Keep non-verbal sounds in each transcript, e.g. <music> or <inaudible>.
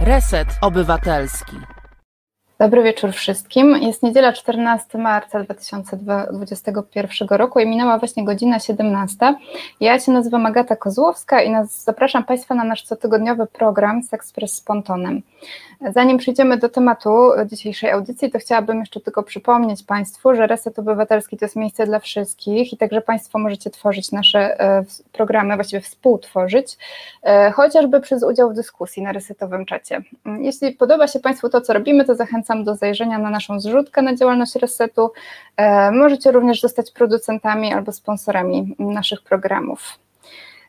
Reset Obywatelski. Dobry wieczór wszystkim. Jest niedziela 14 marca 2021 roku i minęła właśnie godzina 17. Ja się nazywam Agata Kozłowska i nas, zapraszam Państwa na nasz cotygodniowy program Sexpress z Pontonem. Zanim przejdziemy do tematu dzisiejszej audycji, to chciałabym jeszcze tylko przypomnieć Państwu, że Reset Obywatelski to jest miejsce dla wszystkich i także Państwo możecie tworzyć nasze e, programy, właściwie współtworzyć, e, chociażby przez udział w dyskusji na resetowym czacie. Jeśli podoba się Państwu to, co robimy, to zachęcam do zajrzenia na naszą zrzutkę na działalność Resetu. E, możecie również zostać producentami albo sponsorami naszych programów.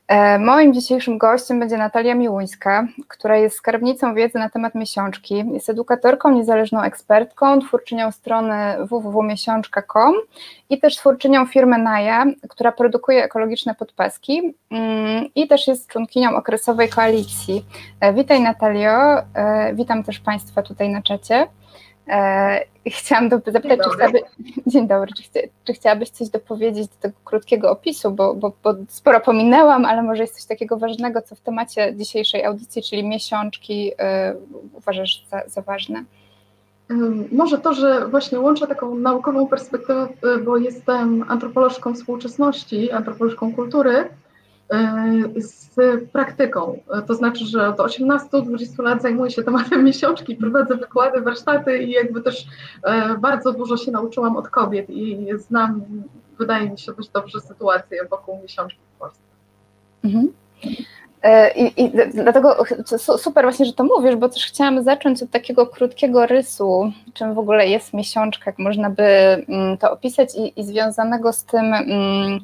E, moim dzisiejszym gościem będzie Natalia Miłuńska, która jest skarbnicą wiedzy na temat miesiączki. Jest edukatorką, niezależną ekspertką, twórczynią strony www.miesiączka.com i też twórczynią firmy Naja, która produkuje ekologiczne podpaski mm, i też jest członkinią okresowej koalicji. E, witaj Natalio, e, witam też Państwa tutaj na czacie. E, chciałam do, zapytać, czy, chciałaby, <laughs> dzień dobry, czy, chcia, czy, chciałabyś coś dopowiedzieć do tego krótkiego opisu, bo, bo, bo, sporo pominęłam, ale może jest coś takiego ważnego, co w temacie dzisiejszej audycji, czyli miesiączki, yy, uważasz za, za ważne? Może to, że właśnie łączę taką naukową perspektywę, bo jestem antropolożką współczesności, antropolożką kultury, E, z praktyką. To znaczy, że od 18-20 lat zajmuję się tematem miesiączki, prowadzę wykłady, warsztaty i jakby też e, bardzo dużo się nauczyłam od kobiet i znam, wydaje mi się, dość dobrze sytuację wokół miesiączki w Polsce. Mhm. E, I, I, dlatego super właśnie, że to mówisz, bo też chciałam zacząć od takiego krótkiego rysu, czym w ogóle jest miesiączka, jak można by mm, to opisać i, i związanego z tym mm,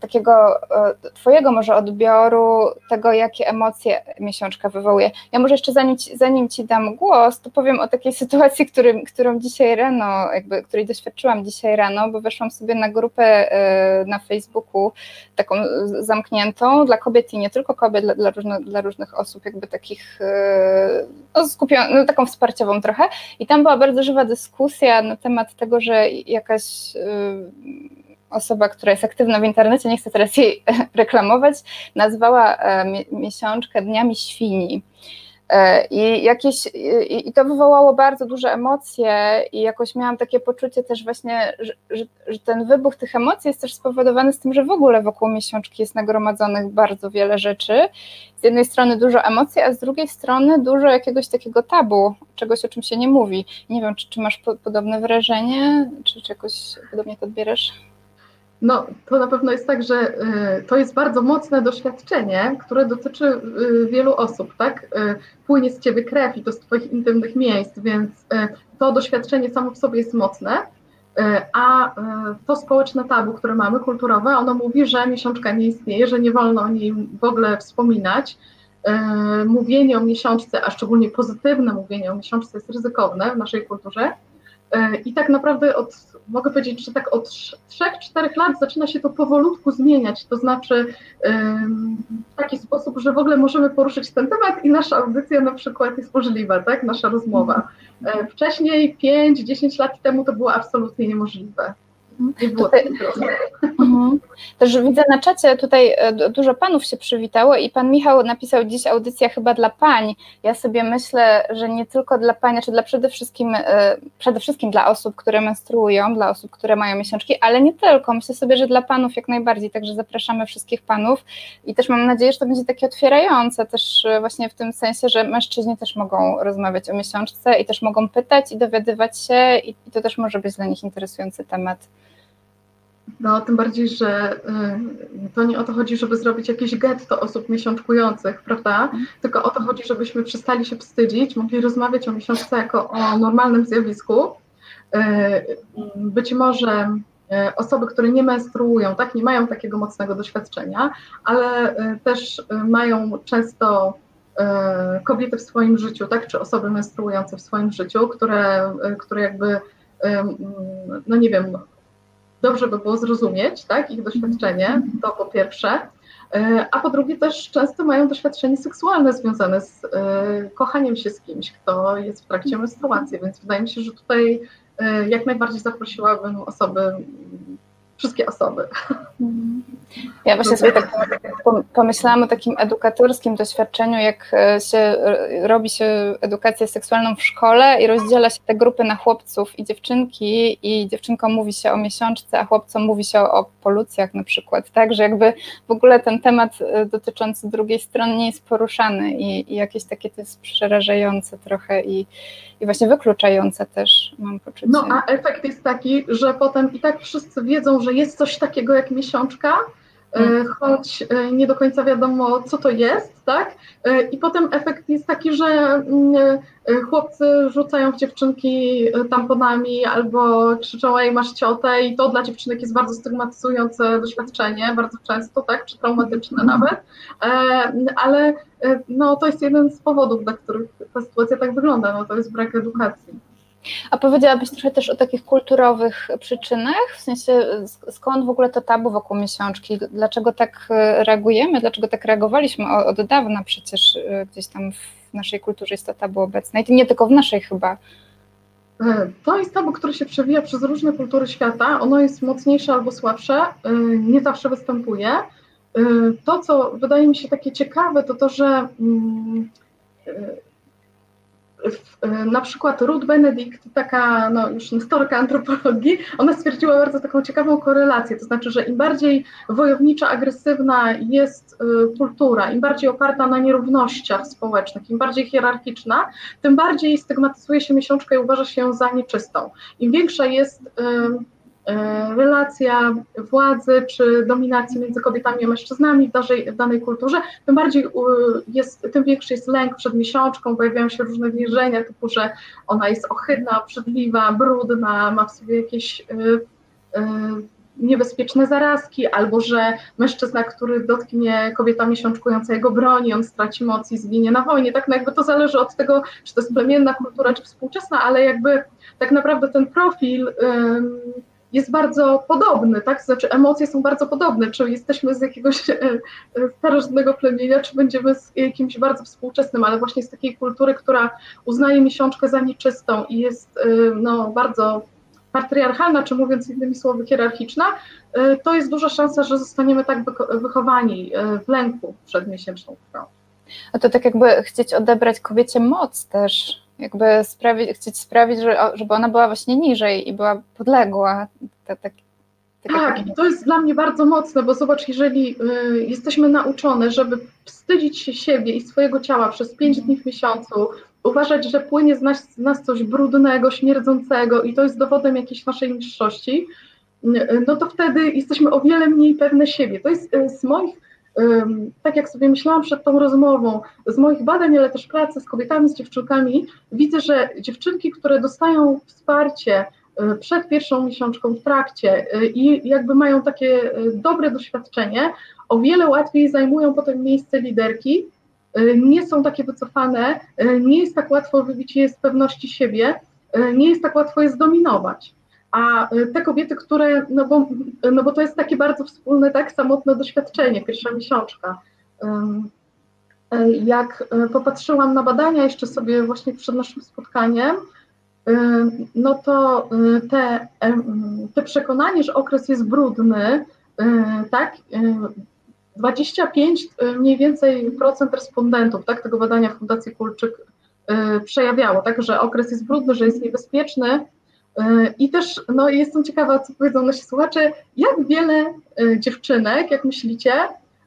takiego e, twojego może odbioru tego, jakie emocje miesiączka wywołuje. Ja może jeszcze zanim ci, zanim ci dam głos, to powiem o takiej <laughs> sytuacji, którym, którą dzisiaj rano, jakby, której doświadczyłam dzisiaj rano, bo weszłam sobie na grupę e, na Facebooku, taką zamkniętą dla kobiet i nie tylko kobiet, dla, dla, różnych, dla różnych osób, jakby takich e, no, no, taką wsparciową trochę i tam była bardzo żywa dyskusja na temat tego, że jakaś osoba, która jest aktywna w internecie, nie chcę teraz jej <laughs> reklamować, nazwała e, miesiączkę Dniami Świni. E, I, jakieś, i, to wywołało bardzo duże emocje, i jakoś miałam takie poczucie też właśnie, że, że, że, ten wybuch tych emocji jest też spowodowany z tym, że w ogóle wokół miesiączki jest nagromadzonych bardzo wiele rzeczy. Z jednej strony dużo emocji, a z drugiej strony dużo jakiegoś takiego tabu, czegoś o czym się nie mówi. Nie wiem, czy, czy masz po, podobne wrażenie, czy, czy jakoś podobnie to odbierasz? No, to na pewno jest tak, że y, to jest bardzo mocne doświadczenie, które dotyczy y, wielu osób, tak? Y, płynie z ciebie krew i to z twoich intymnych miejsc, więc to doświadczenie samo w sobie jest mocne, a to społeczne tabu, które mamy, kulturowe, ono mówi, że miesiączka nie istnieje, że nie wolno o niej w ogóle wspominać. Mówienie o miesiączce, a szczególnie pozytywne mówienie o miesiączce jest ryzykowne w naszej kulturze. I tak naprawdę od mogę powiedzieć, że tak od 3-4 lat zaczyna się to powolutku zmieniać, to znaczy w taki sposób, że w ogóle możemy poruszyć ten temat i nasza audycja na przykład jest możliwa, tak, nasza rozmowa. E, wcześniej 5-10 lat temu to było absolutnie niemożliwe. Nie było tutaj, mhm. Też widzę na czacie, tutaj e, dużo panów się przywitało i pan Michał napisał dziś audycja chyba dla pań. Ja sobie myślę, że nie tylko dla pań, czy dla przede wszystkim, e, przede wszystkim dla osób, które menstruują, dla osób, które mają miesiączki, ale nie tylko. Myślę sobie, że dla panów jak najbardziej, także zapraszamy wszystkich panów i też mam nadzieję, że to będzie takie otwierające też e, właśnie w tym sensie, że mężczyźni też mogą rozmawiać o miesiączce i też mogą pytać i dowiadywać się i to też może być dla nich interesujący temat. No, tym bardziej, że y, to nie o to chodzi, żeby zrobić jakieś getto osób miesiączkujących, prawda? Tylko o to chodzi, żebyśmy przestali się wstydzić, mogli rozmawiać o miesiączce jako o normalnym zjawisku. Y, być może y, osoby, które nie menstruują, tak, nie mają takiego mocnego doświadczenia, ale też mają często kobiety w swoim życiu, tak, czy osoby menstruujące w swoim życiu, które, które jakby no nie wiem, dobrze by było zrozumieć tak, ich doświadczenie, to po pierwsze, e, a po drugie też często mają doświadczenie seksualne związane z e, kochaniem się z kimś, kto jest w trakcie menstruacji, więc wydaje mi się, że tutaj e, jak najbardziej zaprosiłabym osoby wszystkie osoby. Ja właśnie sobie tak pomyślałam o takim edukatorskim doświadczeniu, jak e, się robi się edukację seksualną w szkole i rozdziela się te grupy na chłopców i dziewczynki i dziewczynkom mówi się o miesiączce, a chłopcom mówi się o, o polucjach na przykład, tak, że jakby w ogóle ten temat e, dotyczący drugiej strony nie jest poruszany i, i jakieś takie to jest przerażające trochę i, i właśnie wykluczające też, mam poczucie. No a efekt jest taki, że potem i tak wszyscy wiedzą, że jest coś takiego jak miesiączka, e, mm. choć e, nie do końca wiadomo, co to jest, tak? E, I potem efekt jest taki, że mm, chłopcy rzucają w dziewczynki tamponami albo krzyczą, ej, masz ciotę i to dla dziewczynek jest bardzo stygmatyzujące doświadczenie, bardzo często, tak, czy traumatyczne mm. nawet, ale no, to jest jeden z powodów, dla których ta sytuacja tak wygląda, no, to jest brak edukacji. A powiedziałabyś trochę też o takich kulturowych przyczynach, w sensie skąd w ogóle to tabu wokół miesiączki, dlaczego tak e, reagujemy, dlaczego tak reagowaliśmy? Od dawna przecież e, gdzieś tam w naszej kulturze jest to tabu obecne. I nie tylko w naszej chyba. E, to jest tabu, które się przewija przez różne kultury świata, ono jest mocniejsze albo słabsze, nie zawsze występuje. To, co wydaje mi się takie ciekawe, to to, że mm, na przykład Ruth Benedict, taka no, już historka antropologii, ona stwierdziła bardzo taką ciekawą korelację, to znaczy, że im bardziej wojownicza, agresywna jest y, kultura, im bardziej oparta na nierównościach społecznych, im bardziej hierarchiczna, tym bardziej stygmatyzuje się miesiączkę i uważa się za nieczystą. Im większa jest E, relacja władzy czy dominacji między kobietami a mężczyznami w, danej, w danej kulturze, tym bardziej jest, tym większy jest lęk przed miesiączką, pojawiają się różne wierzenia typu, że ona jest ohydna, obrzydliwa, brudna, ma w sobie jakieś y, y, niebezpieczne zarazki, albo że mężczyzna, który dotknie kobieta miesiączkująca jego broni, on straci moc i zginie na wojnie. Tak no jakby to zależy od tego, czy to jest plemienna kultura, czy współczesna, ale jakby tak naprawdę ten profil jest bardzo podobny, tak? Znaczy emocje są bardzo podobne, czy jesteśmy z jakiegoś e, e, starożytnego plemienia, czy będziemy z jakimś bardzo współczesnym, ale właśnie z takiej kultury, która uznaje miesiączkę za nieczystą i jest e, no, bardzo patriarchalna, czy mówiąc innymi słowy hierarchiczna, to jest duża szansa, że zostaniemy tak wychowani w lęku przed miesięczną krwią. A to tak jakby chcieć odebrać kobiecie moc też, jakby chcieć sprawić, żeby ona była właśnie niżej i była podległa. Tak, tak, to jest dla mnie bardzo mocne, bo zobacz, jeżeli y, jesteśmy nauczone, żeby wstydzić się siebie i swojego ciała przez pięć dni w miesiącu, uważać, że płynie z nas, z nas coś brudnego, śmierdzącego i to jest dowodem jakiejś naszej niższości, y, no to wtedy jesteśmy o wiele mniej pewne siebie. To jest y, z moich tak jak sobie myślałam przed tą rozmową, z moich badań, ale też pracy z kobietami, z dziewczynkami, widzę, że dziewczynki, które dostają wsparcie y, przed pierwszą miesiączką, w trakcie y, i jakby mają takie y, dobre doświadczenie, o wiele łatwiej zajmują potem miejsce liderki, nie są takie wycofane, nie jest tak łatwo wybić je z pewności siebie, nie jest tak łatwo je zdominować. A y, te kobiety, które, no bo, no bo to jest takie bardzo wspólne, tak, samotne doświadczenie, pierwsza miesiączka. Y, jak y, popatrzyłam na badania jeszcze sobie właśnie przed naszym spotkaniem, no to te, te przekonanie, że okres jest brudny, tak, 25 mniej więcej procent respondentów tak, tego badania Fundacji Kulczyk przejawiało, tak, że okres jest brudny, że jest niebezpieczny, I też no, jestem ciekawa, co powiedzą nasi słuchacze, jak wiele e, dziewczynek, jak myślicie,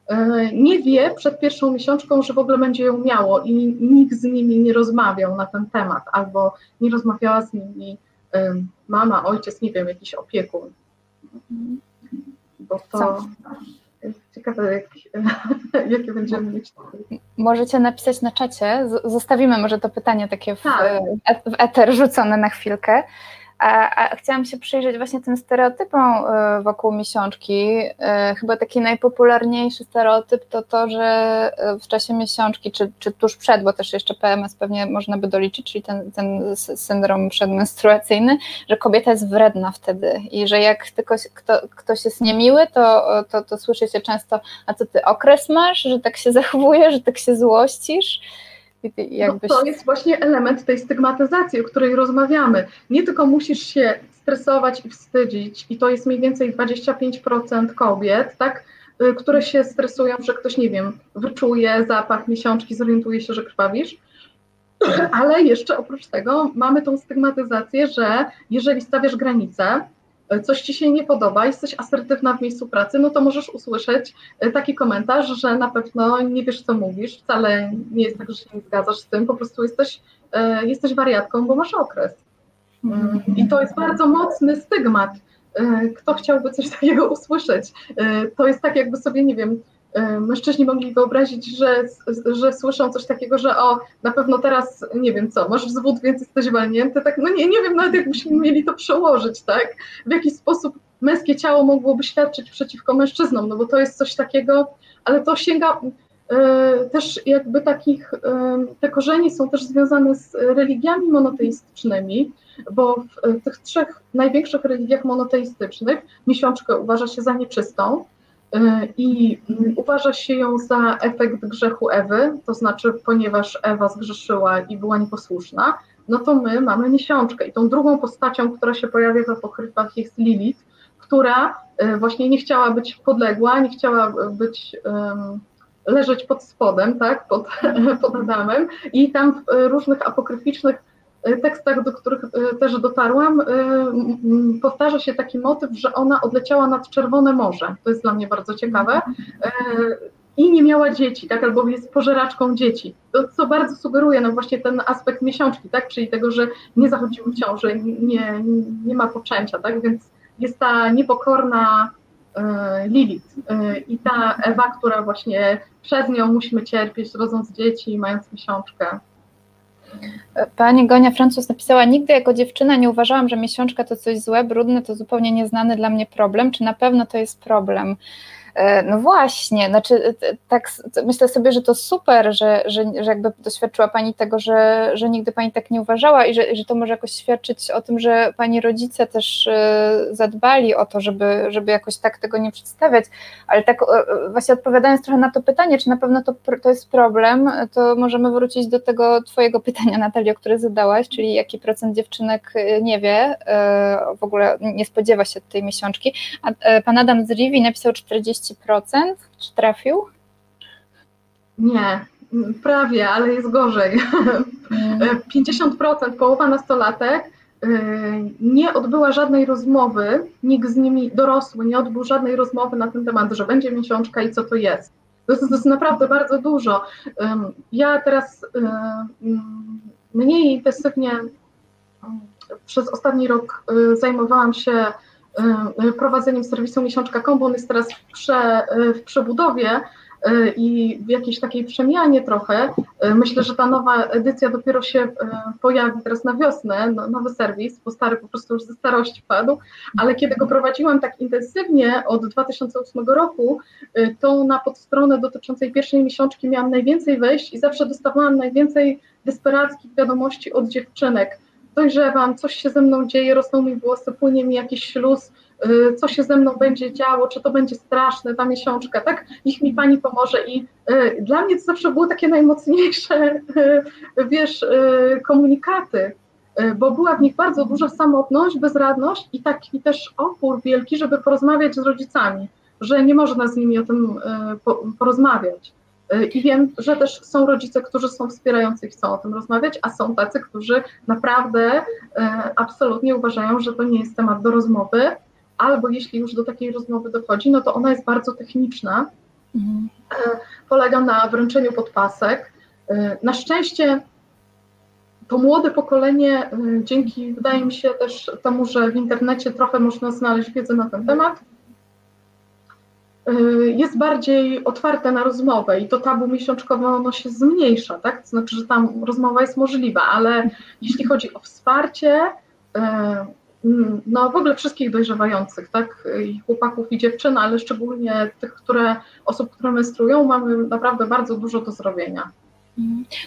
e, nie wie przed pierwszą miesiączką, że w ogóle będzie ją miało i nikt z nimi nie rozmawiał na ten temat, albo nie rozmawiała z nimi mama, ojciec, nie wiem, jakiś opiekun. Bo to jest ciekawe, jak, <laughs> jakie będziemy mieć. Możecie napisać na czacie, zostawimy może to pytanie takie w, tak. w eter rzucone na chwilkę. A, a, chciałam się przyjrzeć właśnie tym stereotypom y, wokół miesiączki. Y, chyba taki najpopularniejszy stereotyp to to, że y, w czasie miesiączki, czy, czy tuż przed, bo też jeszcze PMS pewnie można by doliczyć, czyli ten, ten syndrom przedmenstruacyjny, że kobieta jest wredna wtedy i że jak tylko kto, ktoś jest niemiły, to, to, to słyszy się często, a co ty okres masz, że tak się <laughs> zachowujesz, że tak się złościsz. Jakbyś... No, to jest właśnie element tej stygmatyzacji, o której rozmawiamy. Nie tylko musisz się stresować i wstydzić, i to jest mniej więcej 25% kobiet, tak, y, które się stresują, że ktoś, nie wiem, wyczuje zapach miesiączki, zorientuje się, że krwawisz, ale jeszcze oprócz tego mamy tą stygmatyzację, że jeżeli stawiasz granice, coś ci się nie podoba, jesteś asertywna w miejscu pracy, no to możesz usłyszeć e, taki komentarz, że na pewno nie wiesz, co mówisz, wcale nie jest tak, że się nie zgadzasz z tym, po prostu jesteś, e, jesteś wariatką, bo masz okres. Mm, I to jest bardzo mocny stygmat. E, kto chciałby coś <laughs> takiego usłyszeć? To jest tak, jakby sobie, nie wiem, mężczyźni mogli wyobrazić, że, że słyszą coś takiego, że o, na pewno teraz, nie wiem co, masz wzwód, więc jesteś walnięty, tak, no nie, nie wiem nawet jakbyśmy mieli to przełożyć, tak, w jaki sposób męskie ciało mogłoby świadczyć przeciwko mężczyznom, no bo to jest coś takiego, ale to sięga e, też jakby takich, e, te korzenie są też związane z religiami monoteistycznymi, bo w tych trzech największych religiach monoteistycznych miesiączkę uważa się za nieczystą, Y, i mm, uważa się ją za efekt grzechu Ewy, to znaczy, ponieważ Ewa zgrzeszyła i była nieposłuszna, no to my mamy miesiączkę. I tą drugą postacią, która się pojawia w apokryfach jest Lilith, która y, właśnie nie chciała być podległa, nie chciała być um, leżeć pod spodem, tak, pod, <laughs> pod Adamem i tam w różnych apokryficznych tekstach, do których y, też dotarłam, y, powtarza się taki motyw, że ona odleciała nad Czerwone Morze. To jest dla mnie bardzo ciekawe. I nie miała dzieci, tak, albo jest pożeraczką dzieci. To, co bardzo sugeruje no właśnie ten aspekt miesiączki, tak, czyli tego, że nie zachodziły ciąży, nie, nie ma poczęcia, tak, więc jest ta niepokorna Lilith i ta Ewa, która właśnie przez nią musimy cierpieć, rodząc dzieci, mając miesiączkę. Pani Gonia Francuz napisała, nigdy jako dziewczyna nie uważałam, że miesiączka to coś złe, brudne, to zupełnie nieznany dla mnie problem. Czy na pewno to jest problem? E, no właśnie, znaczy tak myślę sobie, że to super, że, że, że jakby doświadczyła Pani tego, że, że nigdy Pani tak nie uważała i że, że to może jakoś świadczyć o tym, że Pani rodzice też e, zadbali o to, żeby, żeby jakoś tak tego nie przedstawiać, ale tak e, właśnie odpowiadając trochę na to pytanie, czy na pewno to, to jest problem, to możemy wrócić do tego Twojego pytania <laughs> Natalio, które zadałaś, czyli jaki procent dziewczynek nie wie, w ogóle nie spodziewa się tej miesiączki, a Pan Adam z Rivi napisał 40 30%? Czy trafił? Nie, prawie, ale jest gorzej. Mm. <laughs> 50%, połowa nastolatek y, nie odbyła żadnej rozmowy, nikt z nimi, dorosły, nie odbył żadnej rozmowy na ten temat, że będzie miesiączka i co to jest. To jest, to jest naprawdę bardzo dużo. Ja teraz y, mniej intensywnie przez ostatni rok y, zajmowałam się prowadzeniem serwisu Miesiączka.com, bo on jest teraz w, prze, y, w przebudowie y, i w jakiejś takiej przemianie trochę. Myślę, że ta nowa edycja dopiero się pojawi teraz na wiosnę, no, nowy serwis, bo stary po prostu już ze starości padł, ale kiedy go prowadziłam tak intensywnie od 2008 roku, to na podstronę dotyczącej pierwszej miesiączki miałam najwięcej wejść i zawsze dostawałam najwięcej desperackich wiadomości od dziewczynek, dojrzewam, coś się ze mną dzieje, rosną mi włosy, płynie mi jakiś śluz, y, co się ze mną będzie działo, czy to będzie straszne, ta miesiączka, tak? Niech mi pani pomoże. I y, dla mnie to zawsze były takie najmocniejsze, y, wiesz, komunikaty, bo była w nich bardzo duża samotność, bezradność i taki też opór wielki, żeby porozmawiać z rodzicami, że nie można z nimi o tym porozmawiać. Y, I wiem, że też są rodzice, którzy są wspierający i chcą o tym rozmawiać, a są tacy, którzy naprawdę y, absolutnie uważają, że to nie jest temat do rozmowy, albo jeśli już do takiej rozmowy dochodzi, no to ona jest bardzo techniczna. Mhm. Y, polega na wręczeniu podpasek. Na szczęście to młode pokolenie, dzięki wydaje mi się też temu, że w internecie trochę można znaleźć wiedzę na ten temat, jest bardziej otwarte na rozmowę i to tabu miesiączkowe ono się zmniejsza, tak? To znaczy, że tam rozmowa jest możliwa, ale jeśli chodzi o wsparcie, y, mm, no w ogóle wszystkich dojrzewających, tak? I chłopaków i dziewczyn, ale szczególnie tych, które, osób, które menstruują, mamy naprawdę bardzo dużo do zrobienia.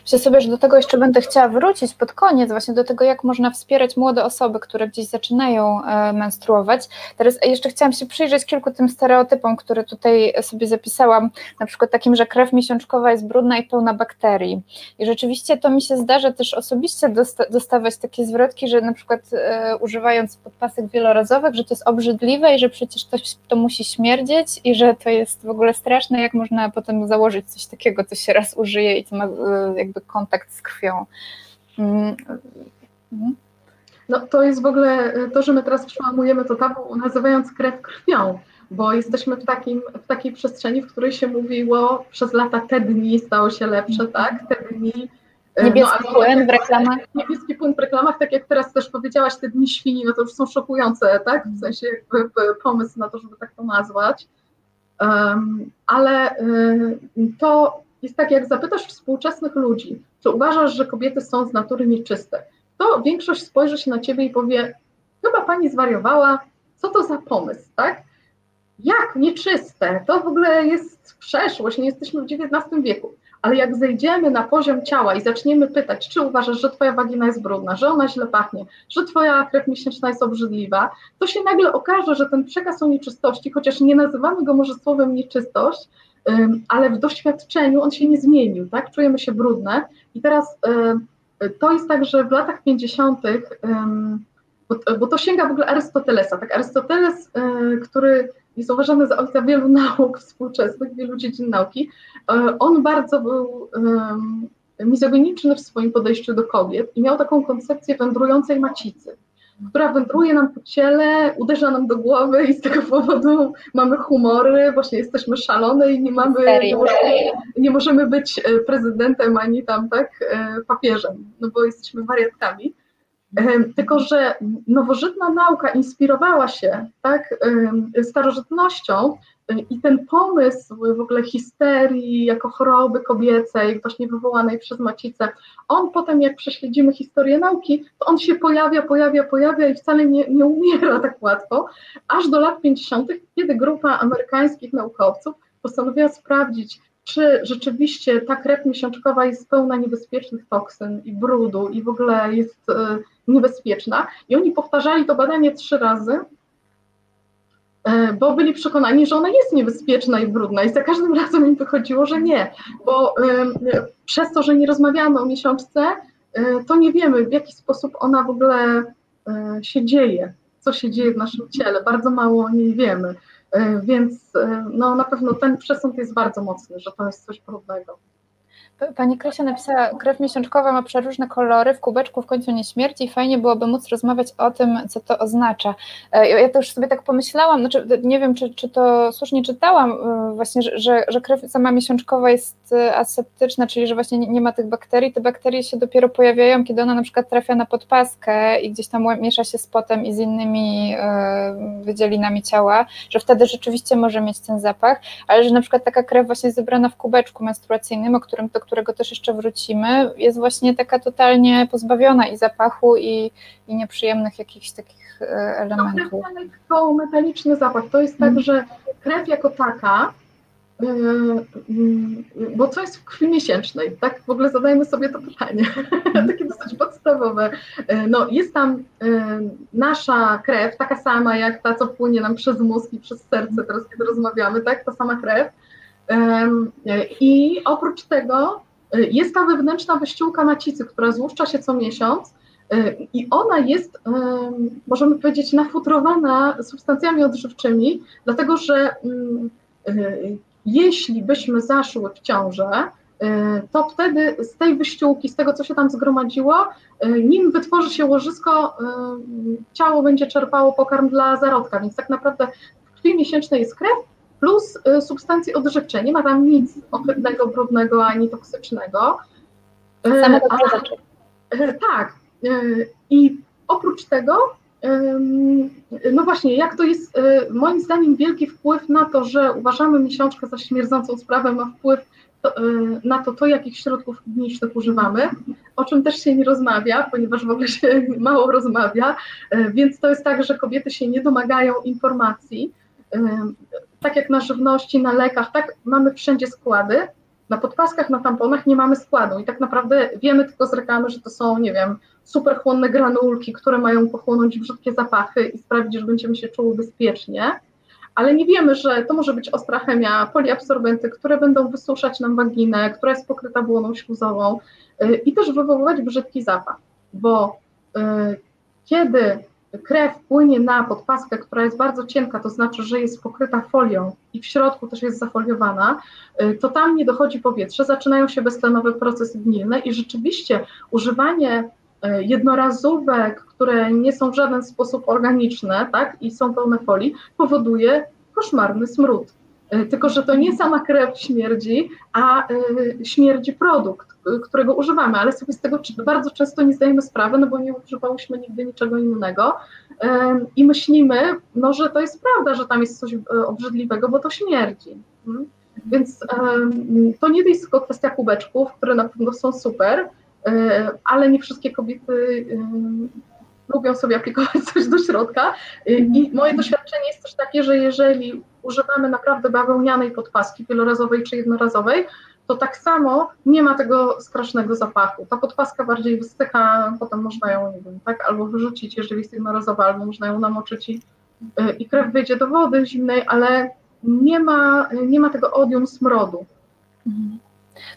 Myślę sobie, że do tego jeszcze będę chciała wrócić pod koniec, właśnie do tego, jak można wspierać młode osoby, które gdzieś zaczynają e, menstruować. Teraz jeszcze chciałam się przyjrzeć kilku tym stereotypom, które tutaj sobie zapisałam, na przykład takim, że krew miesiączkowa jest brudna i pełna bakterii. I rzeczywiście to mi się zdarza też osobiście dosta dostawać takie zwrotki, że na przykład e, używając podpasek wielorazowych, że to jest obrzydliwe i że przecież to, to musi śmierdzieć i że to jest w ogóle straszne, jak można potem założyć coś takiego, co się raz użyje i co ma jakby kontakt z krwią. Mm, mhm. No to jest w ogóle to, że my teraz przełamujemy to tabu, nazywając krew krwią, bo jesteśmy w, takim, w takiej przestrzeni, w której się mówiło przez lata te dni stało się lepsze, tak? Te dni. E, niebieski no, płyn w reklamach. Niebieski płyn w reklamach, tak jak teraz też powiedziałaś, te dni świni, no to już są szokujące, tak? W sensie pomysł na to, żeby tak to nazwać. Um, ale y, to jest tak, jak zapytasz współczesnych ludzi, czy uważasz, że kobiety są z natury nieczyste, to większość spojrzy się na ciebie i powie, chyba pani zwariowała, co to za pomysł, tak? Jak nieczyste? To w ogóle jest przeszłość, nie jesteśmy w XIX wieku. Ale jak zejdziemy na poziom ciała i zaczniemy pytać, czy uważasz, że twoja wagina jest brudna, że ona źle pachnie, że twoja krew miesięczna jest obrzydliwa, to się nagle okaże, że ten przekaz o nieczystości, chociaż nie nazywamy go może słowem nieczystość, ale w doświadczeniu on się nie zmienił, tak? Czujemy się brudne. I teraz to jest tak, że w latach 50., bo, bo to sięga w ogóle Arystotelesa, tak? Arystoteles, y, który jest uważany za ojca wielu <laughs> nauk współczesnych, wielu dziedzin nauki, y, on bardzo był mizoginiczny w swoim podejściu do kobiet i miał taką koncepcję wędrującej macicy która wędruje nam po ciele, uderza nam do głowy i z tego powodu mamy humory, właśnie jesteśmy szalone i nie mamy, nie możemy, nie możemy być e, prezydentem ani tam tak e, papieżem, no bo jesteśmy wariatkami. E, tylko, że nowożytna nauka inspirowała się tak, starożytnością i ten pomysł w ogóle histerii jako choroby kobiecej, właśnie wywołanej przez macicę, on potem jak prześledzimy historię nauki, to on się pojawia, pojawia, pojawia i wcale nie, nie umiera tak łatwo, aż do lat 50., kiedy grupa amerykańskich naukowców postanowiła sprawdzić, czy rzeczywiście ta krew miesiączkowa jest pełna niebezpiecznych toksyn i brudu i w ogóle jest y, niebezpieczna. I oni powtarzali to badanie trzy razy, bo byli przekonani, że ona jest niebezpieczna i brudna. I za każdym razem im wychodziło, że nie, bo przez to, że nie rozmawiamy o miesiączce, e, to nie wiemy, w jaki sposób ona w ogóle e, się dzieje, co się dzieje w naszym ciele, bardzo mało o niej wiemy, więc no, na pewno ten przesąd jest bardzo mocny, że to jest coś brudnego. Pani Krysia napisała, krew miesiączkowa ma przeróżne kolory, w kubeczku w końcu nie śmierci. I fajnie byłoby móc rozmawiać o tym, co to oznacza. E, ja to już sobie tak pomyślałam, znaczy nie wiem, czy, czy to słusznie czytałam, e, właśnie, że, że krew sama miesiączkowa jest e, aseptyczna, czyli że właśnie nie, ma tych bakterii, te bakterie się dopiero pojawiają, kiedy ona na przykład trafia na podpaskę i gdzieś tam miesza się z potem i z innymi wydzielinami ciała, że wtedy rzeczywiście może mieć ten zapach, ale że na przykład taka krew właśnie zebrana w kubeczku menstruacyjnym, o którym to którego też jeszcze wrócimy, jest właśnie taka totalnie pozbawiona i zapachu, i, i nieprzyjemnych jakichś takich e, elementów. No, krew tylko metaliczny zapach. To jest tak, mm. że krew jako taka, e, mm, bo co jest w krwi miesięcznej? Tak w ogóle zadajmy sobie to pytanie, mm. <laughs> takie dosyć podstawowe. E, no, jest tam nasza krew, taka sama jak ta, co płynie nam przez mózg i przez serce teraz, kiedy rozmawiamy, tak? Ta sama krew. I oprócz tego y, jest ta wewnętrzna wyściółka macicy, która złuszcza się co miesiąc y, i ona jest, możemy powiedzieć, nafutrowana substancjami odżywczymi, dlatego że mm, y, jeśli byśmy zaszły w ciążę, to wtedy z tej wyściółki, z tego, co się tam zgromadziło, nim wytworzy się łożysko, ciało będzie czerpało pokarm dla zarodka, więc tak naprawdę w krwi miesięcznej jest krew, plus y, substancje odżywcze. Nie ma tam nic ohydnego, brudnego ani toksycznego. Y, Same dobre rzeczy. Y, tak. I oprócz tego, no właśnie, jak to jest moim zdaniem wielki wpływ na to, że uważamy miesiączkę za śmierdzącą sprawę, ma wpływ to, na to, to, jakich środków higienicznych używamy, o czym też się nie rozmawia, ponieważ w ogóle się <laughs> mało rozmawia, więc to jest tak, że kobiety się nie domagają informacji, tak jak na żywności, na lekach, tak mamy wszędzie składy, Na podpaskach, na tamponach nie mamy składu. I tak naprawdę wiemy tylko z reklamy, że to są, nie wiem, super chłonne granulki, które mają pochłonąć brzydkie zapachy i sprawić, że będziemy się czuły bezpiecznie, ale nie wiemy, że to może być ostra chemia, poliabsorbenty, które będą wysuszać nam waginę, która jest pokryta błoną śluzową y, i też wywoływać brzydki zapach, bo y, kiedy krew płynie na podpaskę, która jest bardzo cienka, to znaczy, że jest pokryta folią i w środku też jest zafoliowana, y, to tam nie dochodzi powietrze, zaczynają się beztlenowe procesy gnilne i rzeczywiście używanie y, jednorazówek, które nie są w żaden sposób organiczne, tak, i są pełne folii, powoduje koszmarny smród. Y, tylko, że to nie sama krew śmierdzi, a śmierdzi produkt którego używamy, ale sobie z tego bardzo często nie zdajemy sprawy, no bo nie używałyśmy nigdy niczego innego i myślimy, no, że to jest prawda, że tam jest coś e, obrzydliwego, bo to śmierdzi. Mhm. Więc to nie jest tylko kwestia kubeczków, które na pewno są super, e, ale nie wszystkie kobiety lubią sobie aplikować <laughs> coś do środka. I moje doświadczenie jest też takie, że jeżeli używamy naprawdę bawełnianej podpaski wielorazowej czy jednorazowej, to tak samo nie ma tego strasznego zapachu. Ta podpaska bardziej wystyka, potem można ją, nie wiem, tak, albo wyrzucić, jeżeli jest jednorazowa, albo można ją namoczyć i, y, i krew wyjdzie do wody zimnej, ale nie ma, nie ma tego odium smrodu. Mhm.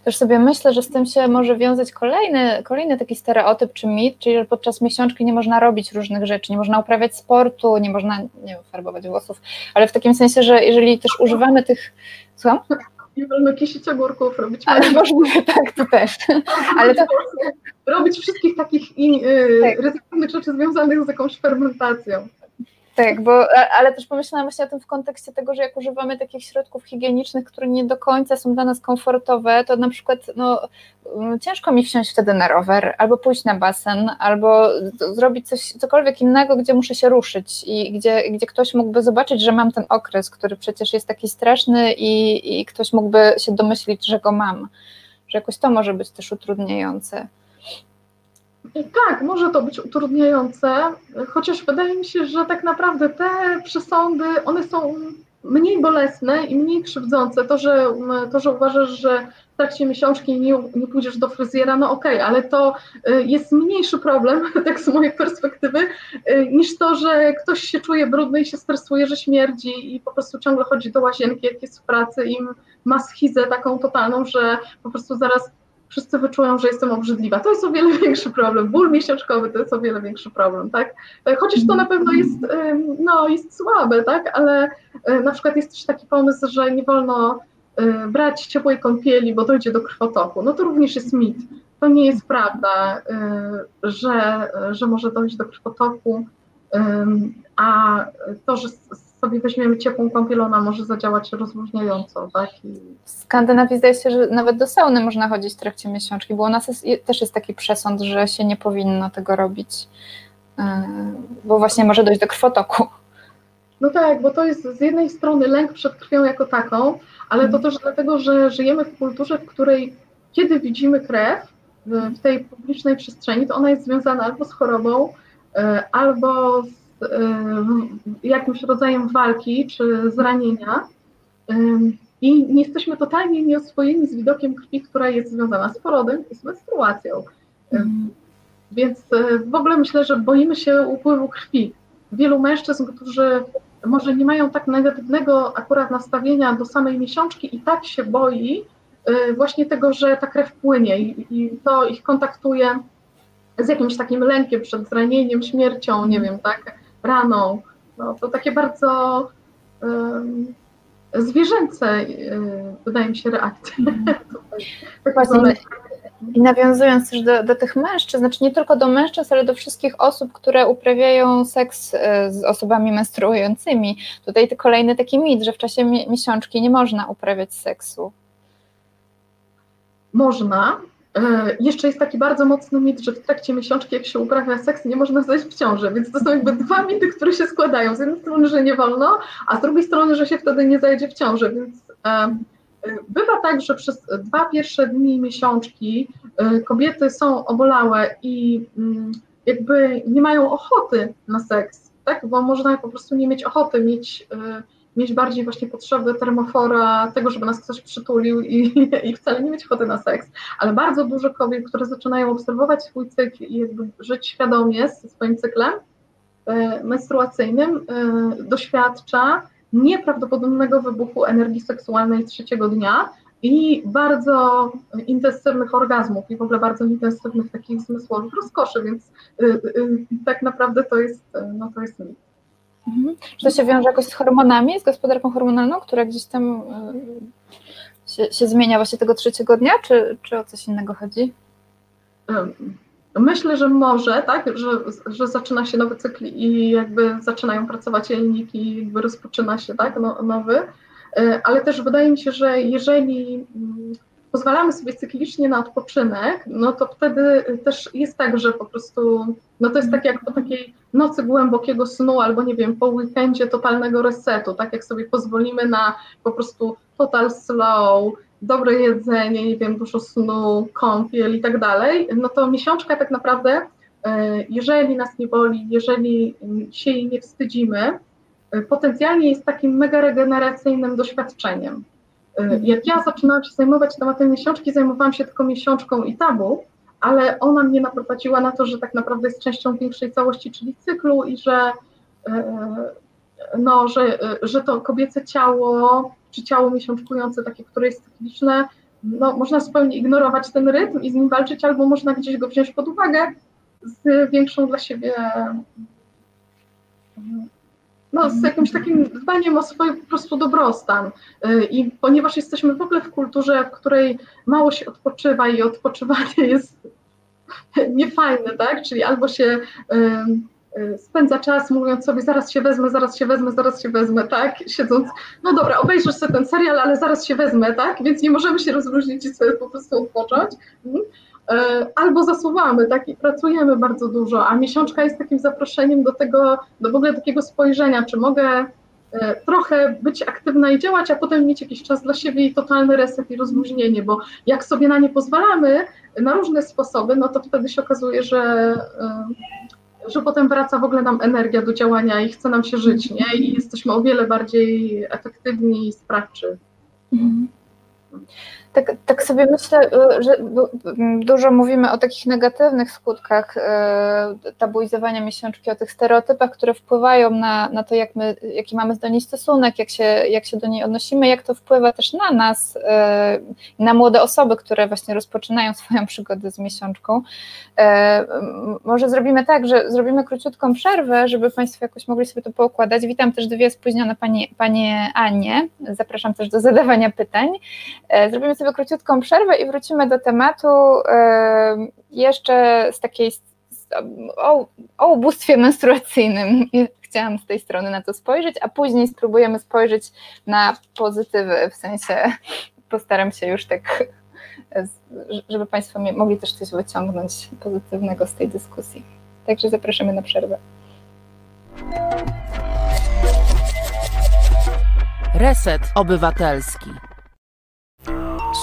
Też sobie myślę, że z tym się może wiązać kolejny, kolejny taki stereotyp czy mit, czyli że podczas miesiączki nie można robić różnych rzeczy, nie można uprawiać sportu, nie można, nie wiem, farbować włosów, ale w takim sensie, że jeżeli też używamy tych, słucham? nie wolno kisić ogórków, robić Ale możliwe, tak, to też. Ale to... Robić wszystkich takich in, y, tak. ryzykownych rzeczy związanych z jakąś fermentacją. Tak, bo, ale też pomyślałam właśnie o tym w kontekście tego, że jak używamy takich środków higienicznych, które nie do końca są dla nas komfortowe, to na przykład no, mm, ciężko mi wsiąść wtedy na rower, albo pójść na basen, albo zrobić coś, cokolwiek innego, gdzie muszę się ruszyć i gdzie, gdzie ktoś mógłby zobaczyć, że mam ten okres, który przecież jest taki straszny i, i ktoś mógłby się domyślić, że go mam, że jakoś to może być też utrudniające. Tak, może to być utrudniające, chociaż wydaje mi się, że tak naprawdę te przesądy, one są mniej bolesne i mniej krzywdzące. To, że, to, że uważasz, że w trakcie miesiączki nie, nie pójdziesz do fryzjera, no okej, okay, ale to y, jest mniejszy problem, <laughs> tak z mojej perspektywy, y, niż to, że ktoś się czuje brudny i się stresuje, że śmierdzi i po prostu ciągle chodzi do łazienki, jak jest w pracy i ma schizę taką totalną, że po prostu zaraz wszyscy wyczują, że jestem obrzydliwa. To jest o wiele <laughs> większy problem. Ból miesiączkowy to jest o wiele większy problem, tak? E, chociaż to na pewno jest, no, jest słabe, tak? Ale e, na przykład jest też taki pomysł, że nie wolno e, brać ciepłej kąpieli, bo dojdzie do krwotoku. No to również jest mit. To nie jest prawda, że, że może dojść do krwotoku, a to, że sobie weźmiemy ciepłą kąpiel, ona może zadziałać rozluźniająco, tak? I... W Skandynawii zdaje się, że nawet do sauny można chodzić w trakcie miesiączki, bo u nas jest, też jest taki przesąd, że się nie powinno tego robić, yy, bo właśnie może dojść do krwotoku. No tak, bo to jest z jednej strony lęk przed krwią jako taką, ale to mhm. też dlatego, że żyjemy w kulturze, w której kiedy widzimy krew w tej publicznej przestrzeni, to ona jest związana albo z chorobą, yy, albo z jakimś rodzajem walki czy zranienia y, i nie jesteśmy totalnie nieoswojeni z widokiem krwi, która jest związana z porodem i z menstruacją. Mm. Więc w ogóle myślę, że boimy się upływu krwi. Wielu mężczyzn, którzy może nie mają tak negatywnego akurat nastawienia do samej miesiączki i tak się boi właśnie tego, że ta krew płynie i, i to ich kontaktuje z jakimś takim lękiem przed zranieniem, śmiercią, nie wiem, tak, raną. No, to takie bardzo um, zwierzęce, y, wydaje mi się, reakcje. <laughs> Właśnie, I nawiązując też do, do tych mężczyzn, znaczy nie tylko do mężczyzn, ale do wszystkich osób, które uprawiają seks y, z osobami menstruującymi. Tutaj kolejny taki mit, że w czasie miesiączki nie można uprawiać seksu. Można, E, jeszcze jest taki bardzo mocny mit, że w trakcie miesiączki, jak się uprawia seks, nie można zajść w ciąży, więc to są jakby dwa mity, które się składają. Z jednej strony, że nie wolno, a z drugiej strony, że się wtedy nie zajdzie w ciąży, więc e, e, bywa tak, że przez dwa pierwsze dni miesiączki kobiety są obolałe i mm, jakby nie mają ochoty na seks, tak? Bo można po prostu nie mieć ochoty mieć mieć bardziej właśnie potrzeby termofora, tego, żeby nas ktoś przytulił i, <laughs> i wcale nie mieć ochoty na seks, ale bardzo dużo kobiet, które zaczynają obserwować swój cykl i jakby żyć świadomie ze swoim cyklem e, menstruacyjnym, e, doświadcza nieprawdopodobnego wybuchu energii seksualnej trzeciego dnia i bardzo intensywnych orgazmów i w ogóle bardzo intensywnych takich zmysłowych rozkoszy, więc y, y, tak naprawdę to jest, no to jest mit. Mhm. Czy to się wiąże jakoś z hormonami, z gospodarką hormonalną, która gdzieś tam y, się, się zmienia właśnie tego trzeciego dnia, czy, czy o coś innego chodzi? Myślę, że może, tak, że, że zaczyna się nowy cykl i jakby zaczynają pracować jajniki i jakby rozpoczyna się tak, no, nowy, e, ale też wydaje mi się, że jeżeli mm, pozwalamy sobie cyklicznie na odpoczynek, no to wtedy też jest tak, że po prostu, no to jest tak jak po takiej nocy głębokiego snu, albo nie wiem, po weekendzie totalnego resetu, tak jak sobie pozwolimy na po prostu total slow, dobre jedzenie, nie wiem, dużo snu, kąpiel i tak dalej, no to miesiączka tak naprawdę, e, jeżeli nas nie boli, jeżeli się jej nie wstydzimy, e, potencjalnie jest takim mega regeneracyjnym doświadczeniem. E, jak ja zaczynałam się zajmować tematem miesiączki, zajmowałam się tylko miesiączką i tabu, ale ona mnie naprowadziła na to, że tak naprawdę jest częścią większej całości, czyli cyklu i że, no, że, że to kobiece ciało czy ciało miesiączkujące, takie, które jest cykliczne, no, można zupełnie ignorować ten rytm i z nim walczyć, albo można gdzieś go wziąć pod uwagę z większą dla siebie, no, z jakimś takim dbaniem o swój po prostu dobrostan. I ponieważ jesteśmy w ogóle w kulturze, w której mało się odpoczywa i odpoczywanie <laughs> jest niefajne, tak? Czyli albo się Y, spędza czas mówiąc sobie, zaraz się wezmę, zaraz się wezmę, zaraz się wezmę, tak, siedząc, no dobra, obejrzysz sobie ten serial, ale zaraz się wezmę, tak, więc nie możemy się rozluźnić i sobie po prostu odpocząć. Y, albo zasuwamy, tak, i pracujemy bardzo dużo, a miesiączka jest takim zaproszeniem do tego, do w ogóle takiego spojrzenia, czy mogę y, trochę być aktywna i działać, a potem mieć jakiś czas dla siebie i totalny reset i rozluźnienie, bo jak sobie na nie pozwalamy na różne sposoby, no to wtedy się okazuje, że że potem wraca w ogóle nam energia do działania i chce nam się żyć, nie? I jesteśmy o wiele bardziej efektywni i sprawczy. Mhm. Tak, tak sobie myślę, y, że dużo mówimy o takich negatywnych skutkach y, tabuizowania miesiączki, o tych stereotypach, które wpływają na, na to, jak my, jaki mamy do niej stosunek, jak się, jak się do niej odnosimy, jak to wpływa też na nas, y, na młode osoby, które właśnie rozpoczynają <laughs> swoją przygodę z miesiączką. Może zrobimy tak, że zrobimy króciutką przerwę, żeby Państwo jakoś mogli sobie to poukładać. Witam też dwie spóźnione Panie, panie Anie, zapraszam też do zadawania pytań. Zrobimy sobie sobie króciutką przerwę i wrócimy do tematu jeszcze z takiej o, o ubóstwie menstruacyjnym. <laughs> Chciałam z tej strony na to spojrzeć, a później spróbujemy spojrzeć na pozytywy, w sensie <laughs> postaram się już tak, żeby Państwo mogli też coś wyciągnąć pozytywnego z tej dyskusji. Także zapraszamy na przerwę. Reset Obywatelski.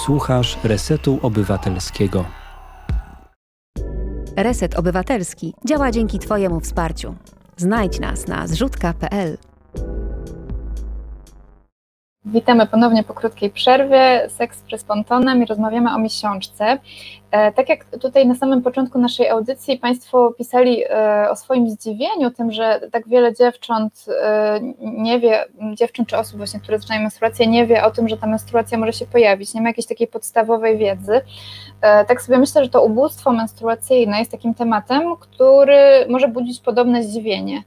Słuchasz Resetu Obywatelskiego. Reset Obywatelski działa dzięki Twojemu wsparciu. Znajdź nas na zrzutka.pl. Witamy ponownie po krótkiej przerwie. Seks przez pontonem i rozmawiamy o miesiączce. E, tak jak tutaj na samym początku naszej audycji Państwo pisali e, o swoim zdziwieniu tym, że tak wiele dziewcząt e, nie wie, dziewcząt czy osób właśnie, które zaczynają menstruację, nie wie o tym, że ta menstruacja może się pojawić, nie ma jakiejś takiej podstawowej wiedzy. Tak sobie myślę, że to ubóstwo menstruacyjne jest takim tematem, który może budzić podobne zdziwienie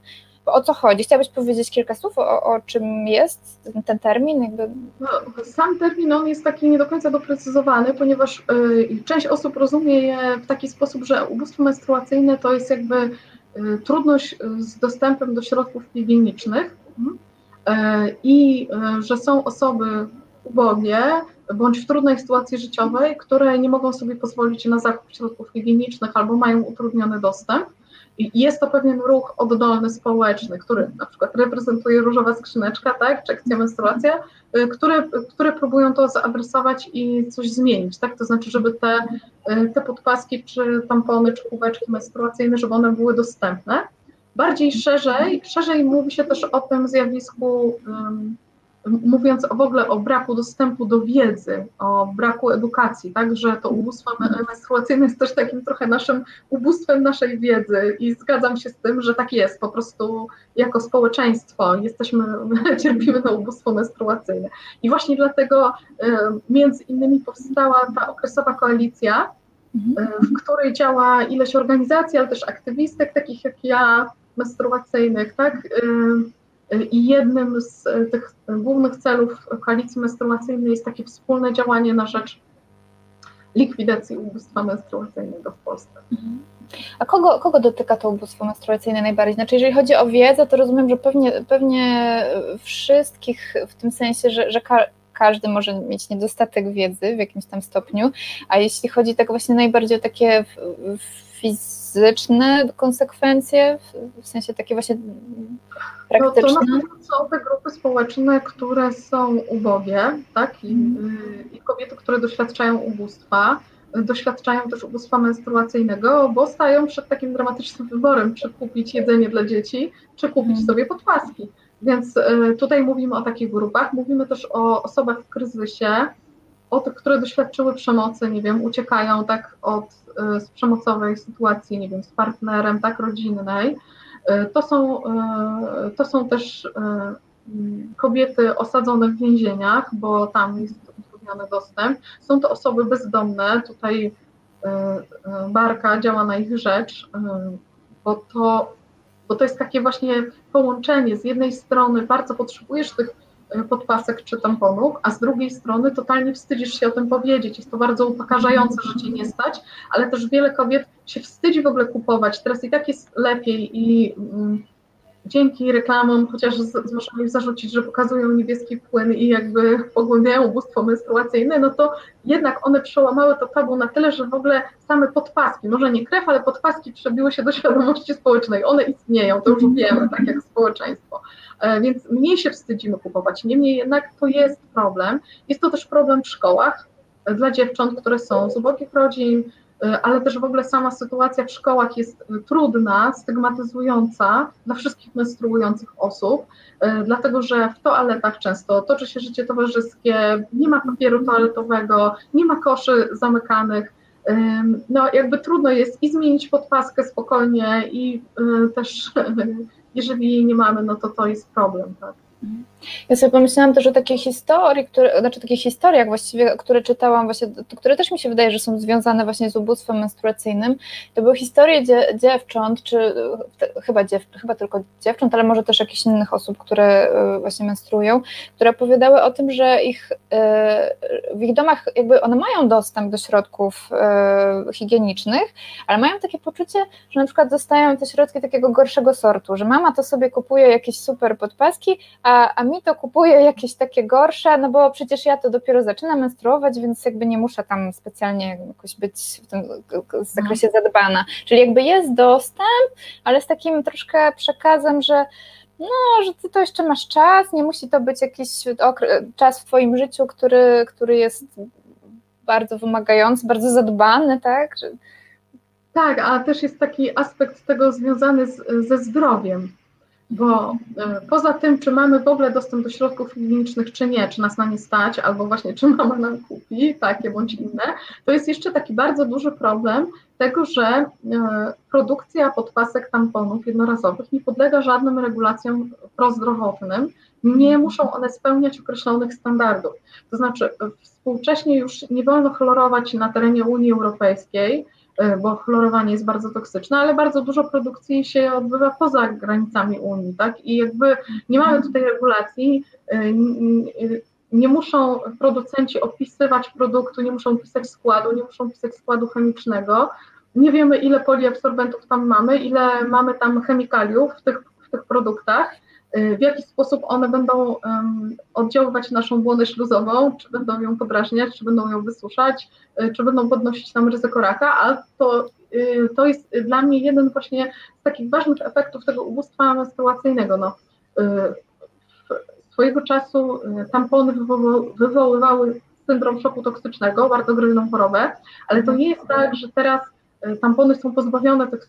o co chodzi? Chciałabyś powiedzieć kilka słów o, o czym jest ten, ten termin? Jakby... No, sam termin on jest taki nie do końca doprecyzowany, ponieważ y, część osób rozumie je w taki sposób, że ubóstwo menstruacyjne to jest jakby y, trudność z dostępem do środków higienicznych y, i że są osoby ubogie bądź w trudnej sytuacji życiowej, które nie mogą sobie pozwolić na zakup środków higienicznych albo mają utrudniony dostęp. I jest to pewien ruch oddolny społeczny, który na przykład reprezentuje różowa skrzyneczka, tak, czy akcja menstruacja, y, które, które próbują to zaadresować i coś zmienić, tak, to znaczy, żeby te, y, te podpaski, czy tampony, czy kubeczki menstruacyjne, żeby one były dostępne. Bardziej szerzej, szerzej mówi się też o tym zjawisku um, mówiąc w ogóle o braku dostępu do wiedzy, o braku edukacji, tak, że to ubóstwo menstruacyjne jest też takim trochę naszym ubóstwem naszej wiedzy i zgadzam się z tym, że tak jest, po prostu jako społeczeństwo jesteśmy, <laughs> cierpimy na ubóstwo menstruacyjne. I właśnie dlatego między innymi powstała ta okresowa koalicja, mhm. w której działa ileś organizacji, ale też aktywistek, takich jak ja, menstruacyjnych, tak, i jednym z tych głównych celów koalicji menstruacyjnej jest takie wspólne działanie na rzecz likwidacji ubóstwa menstruacyjnego w Polsce. A kogo, kogo dotyka to ubóstwo menstruacyjne najbardziej? Znaczy, jeżeli chodzi o wiedzę, to rozumiem, że pewnie, pewnie wszystkich w tym sensie, że, że ka każdy może mieć niedostatek wiedzy w jakimś tam stopniu, a jeśli chodzi tak właśnie najbardziej o takie fizyczne konsekwencje, w sensie takie właśnie praktyczne? No to na pewno są te grupy społeczne, które są ubogie, tak, I, mm. i kobiety, które doświadczają ubóstwa, doświadczają też ubóstwa menstruacyjnego, bo stają przed takim dramatycznym wyborem, czy kupić jedzenie dla dzieci, czy kupić mm. sobie podpaski. Więc e, tutaj mówimy o takich grupach, mówimy też o osobach w kryzysie, o tych, które doświadczyły przemocy, nie wiem, uciekają tak od e, z przemocowej sytuacji, nie wiem, z partnerem, tak, rodzinnej. E, to są, to są też kobiety osadzone w więzieniach, bo tam jest utrudniony dostęp. Są to osoby bezdomne, tutaj Barka działa na ich rzecz, bo to bo to jest takie właśnie połączenie. Z jednej strony bardzo potrzebujesz tych podpasek czy tamponów, a z drugiej strony totalnie wstydzisz się o tym powiedzieć. Jest to bardzo upokarzające, że cię nie stać, ale też wiele kobiet się wstydzi w ogóle kupować. Teraz i tak jest lepiej i mm, dzięki reklamom, chociaż można mi zarzucić, że pokazują niebieski płyn i jakby pogłębiają ubóstwo menstruacyjne, no to jednak one przełamały to tabu na tyle, że w ogóle same podpaski, może nie krew, ale podpaski przebiły się do świadomości społecznej. One istnieją, to już wiemy, tak jak społeczeństwo. E, więc mniej się wstydzimy kupować. Niemniej jednak to jest problem. Jest to też problem w szkołach e, dla dziewcząt, które są z ubogich rodzin, E, ale też w ogóle sama sytuacja w szkołach jest trudna, stygmatyzująca dla wszystkich menstruujących osób, dlatego że w toaletach często toczy się życie towarzyskie, nie ma papieru toaletowego, nie ma koszy zamykanych. No, jakby trudno jest i zmienić podpaskę spokojnie, i też <laughs> jeżeli jej nie mamy, no to to jest problem. Tak. Ja sobie pomyślałam też o takiej historii, które, znaczy takich historiach właściwie, które czytałam właśnie, które też mi się wydaje, że są związane właśnie z ubóstwem menstruacyjnym. To były historie dzie, dziewcząt, czy chyba, dziew, chyba tylko dziewcząt, ale może też jakichś innych osób, które y, właśnie menstruują, które opowiadały o tym, że ich, y, w ich domach jakby one mają dostęp do środków y, higienicznych, ale mają takie poczucie, że na przykład dostają te środki takiego gorszego sortu, że mama to sobie kupuje jakieś super podpaski, a, a mi to kupuje jakieś takie gorsze, no bo przecież ja to dopiero zaczynam menstruować, więc jakby nie muszę tam specjalnie jakoś być w tym zakresie zadbana. Czyli jakby jest dostęp, ale z takim troszkę przekazem, że no, że ty to jeszcze masz czas, nie musi to być jakiś czas w twoim życiu, który, który jest bardzo wymagający, bardzo zadbany, tak? Tak, a też jest taki aspekt tego związany z, ze zdrowiem bo e, poza tym, czy mamy w ogóle dostęp do środków klinicznych, czy nie, czy nas na nie stać, albo właśnie czy mama nam kupi, takie bądź inne, to jest jeszcze taki bardzo duży problem tego, że e, produkcja podpasek tamponów jednorazowych nie podlega żadnym regulacjom prozdrowotnym, nie muszą one spełniać określonych standardów. To znaczy, współcześnie już nie wolno chlorować na terenie Unii Europejskiej, bo chlorowanie jest bardzo toksyczne, ale bardzo dużo produkcji się odbywa poza granicami Unii, tak? I jakby nie mamy tutaj regulacji, e, nie muszą producenci opisywać produktu, nie muszą pisać składu, nie muszą pisać składu chemicznego. Nie wiemy, ile poliabsorbentów tam mamy, ile mamy tam chemikaliów w tych, w tych produktach Y, w jaki sposób one będą oddziaływać na naszą błonę śluzową, czy będą ją podrażniać, czy będą ją wysuszać, y, czy będą podnosić nam ryzyko raka, a to, y, to jest dla mnie jeden właśnie z takich ważnych efektów tego ubóstwa menstruacyjnego. No, swojego czasu tampony wywoływały syndrom szoku toksycznego, bardzo groźną chorobę, ale to nie jest tak, że teraz tampony są pozbawione tych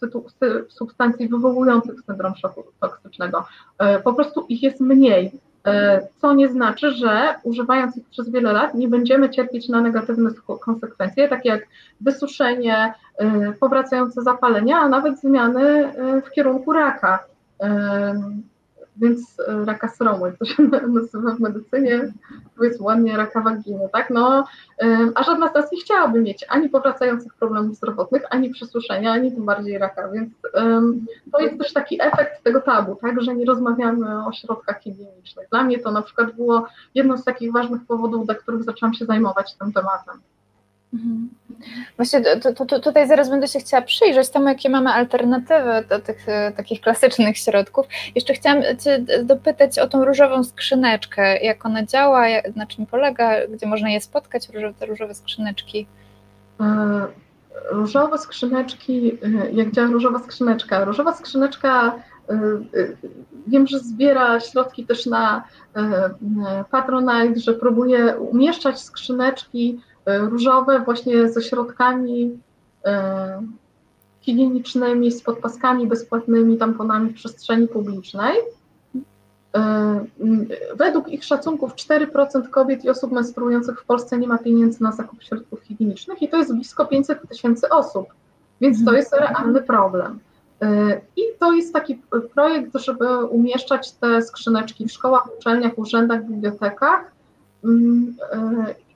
substancji wywołujących syndrom szoku toksycznego. E, po prostu ich jest mniej. co nie znaczy, że używając ich przez wiele lat nie będziemy cierpieć na negatywne konsekwencje, takie jak wysuszenie, powracające zapalenia, a nawet zmiany w kierunku raka więc e, raka sromu, jak to się <laughs> nazywa w medycynie, powiedzmy ładnie raka waginy, tak, no, a żadna z nas nie chciałaby mieć ani powracających problemów zdrowotnych, ani przesuszenia, ani tym bardziej raka, więc um, to jest też taki efekt tego tabu, tak, że nie rozmawiamy o środkach higienicznych. Dla mnie to na przykład było jedno z takich ważnych powodów, dla których zaczęłam się zajmować tym tematem. Mhm. Właśnie to, to, tutaj zaraz będę się chciała przyjrzeć temu, jakie mamy alternatywy do tych e, takich klasycznych środków. Jeszcze chciałam Cię dopytać o tą różową skrzyneczkę, jak ona działa, jak, na czym polega, gdzie można je spotkać, różowe, te różowe skrzyneczki. E, różowe skrzyneczki, e, jak działa różowa skrzyneczka? Różowa skrzyneczka wiem, że zbiera środki też na Patronite, że próbuje umieszczać skrzyneczki różowe właśnie ze środkami e, higienicznymi, z podpaskami bezpłatnymi, tamponami w przestrzeni publicznej. E, według ich szacunków 4% kobiet i osób menstruujących w Polsce nie ma pieniędzy na zakup środków higienicznych i to jest blisko 500 tysięcy osób, więc to jest realny problem. I to jest taki projekt, żeby umieszczać te skrzyneczki w szkołach, uczelniach, urzędach, bibliotekach mm,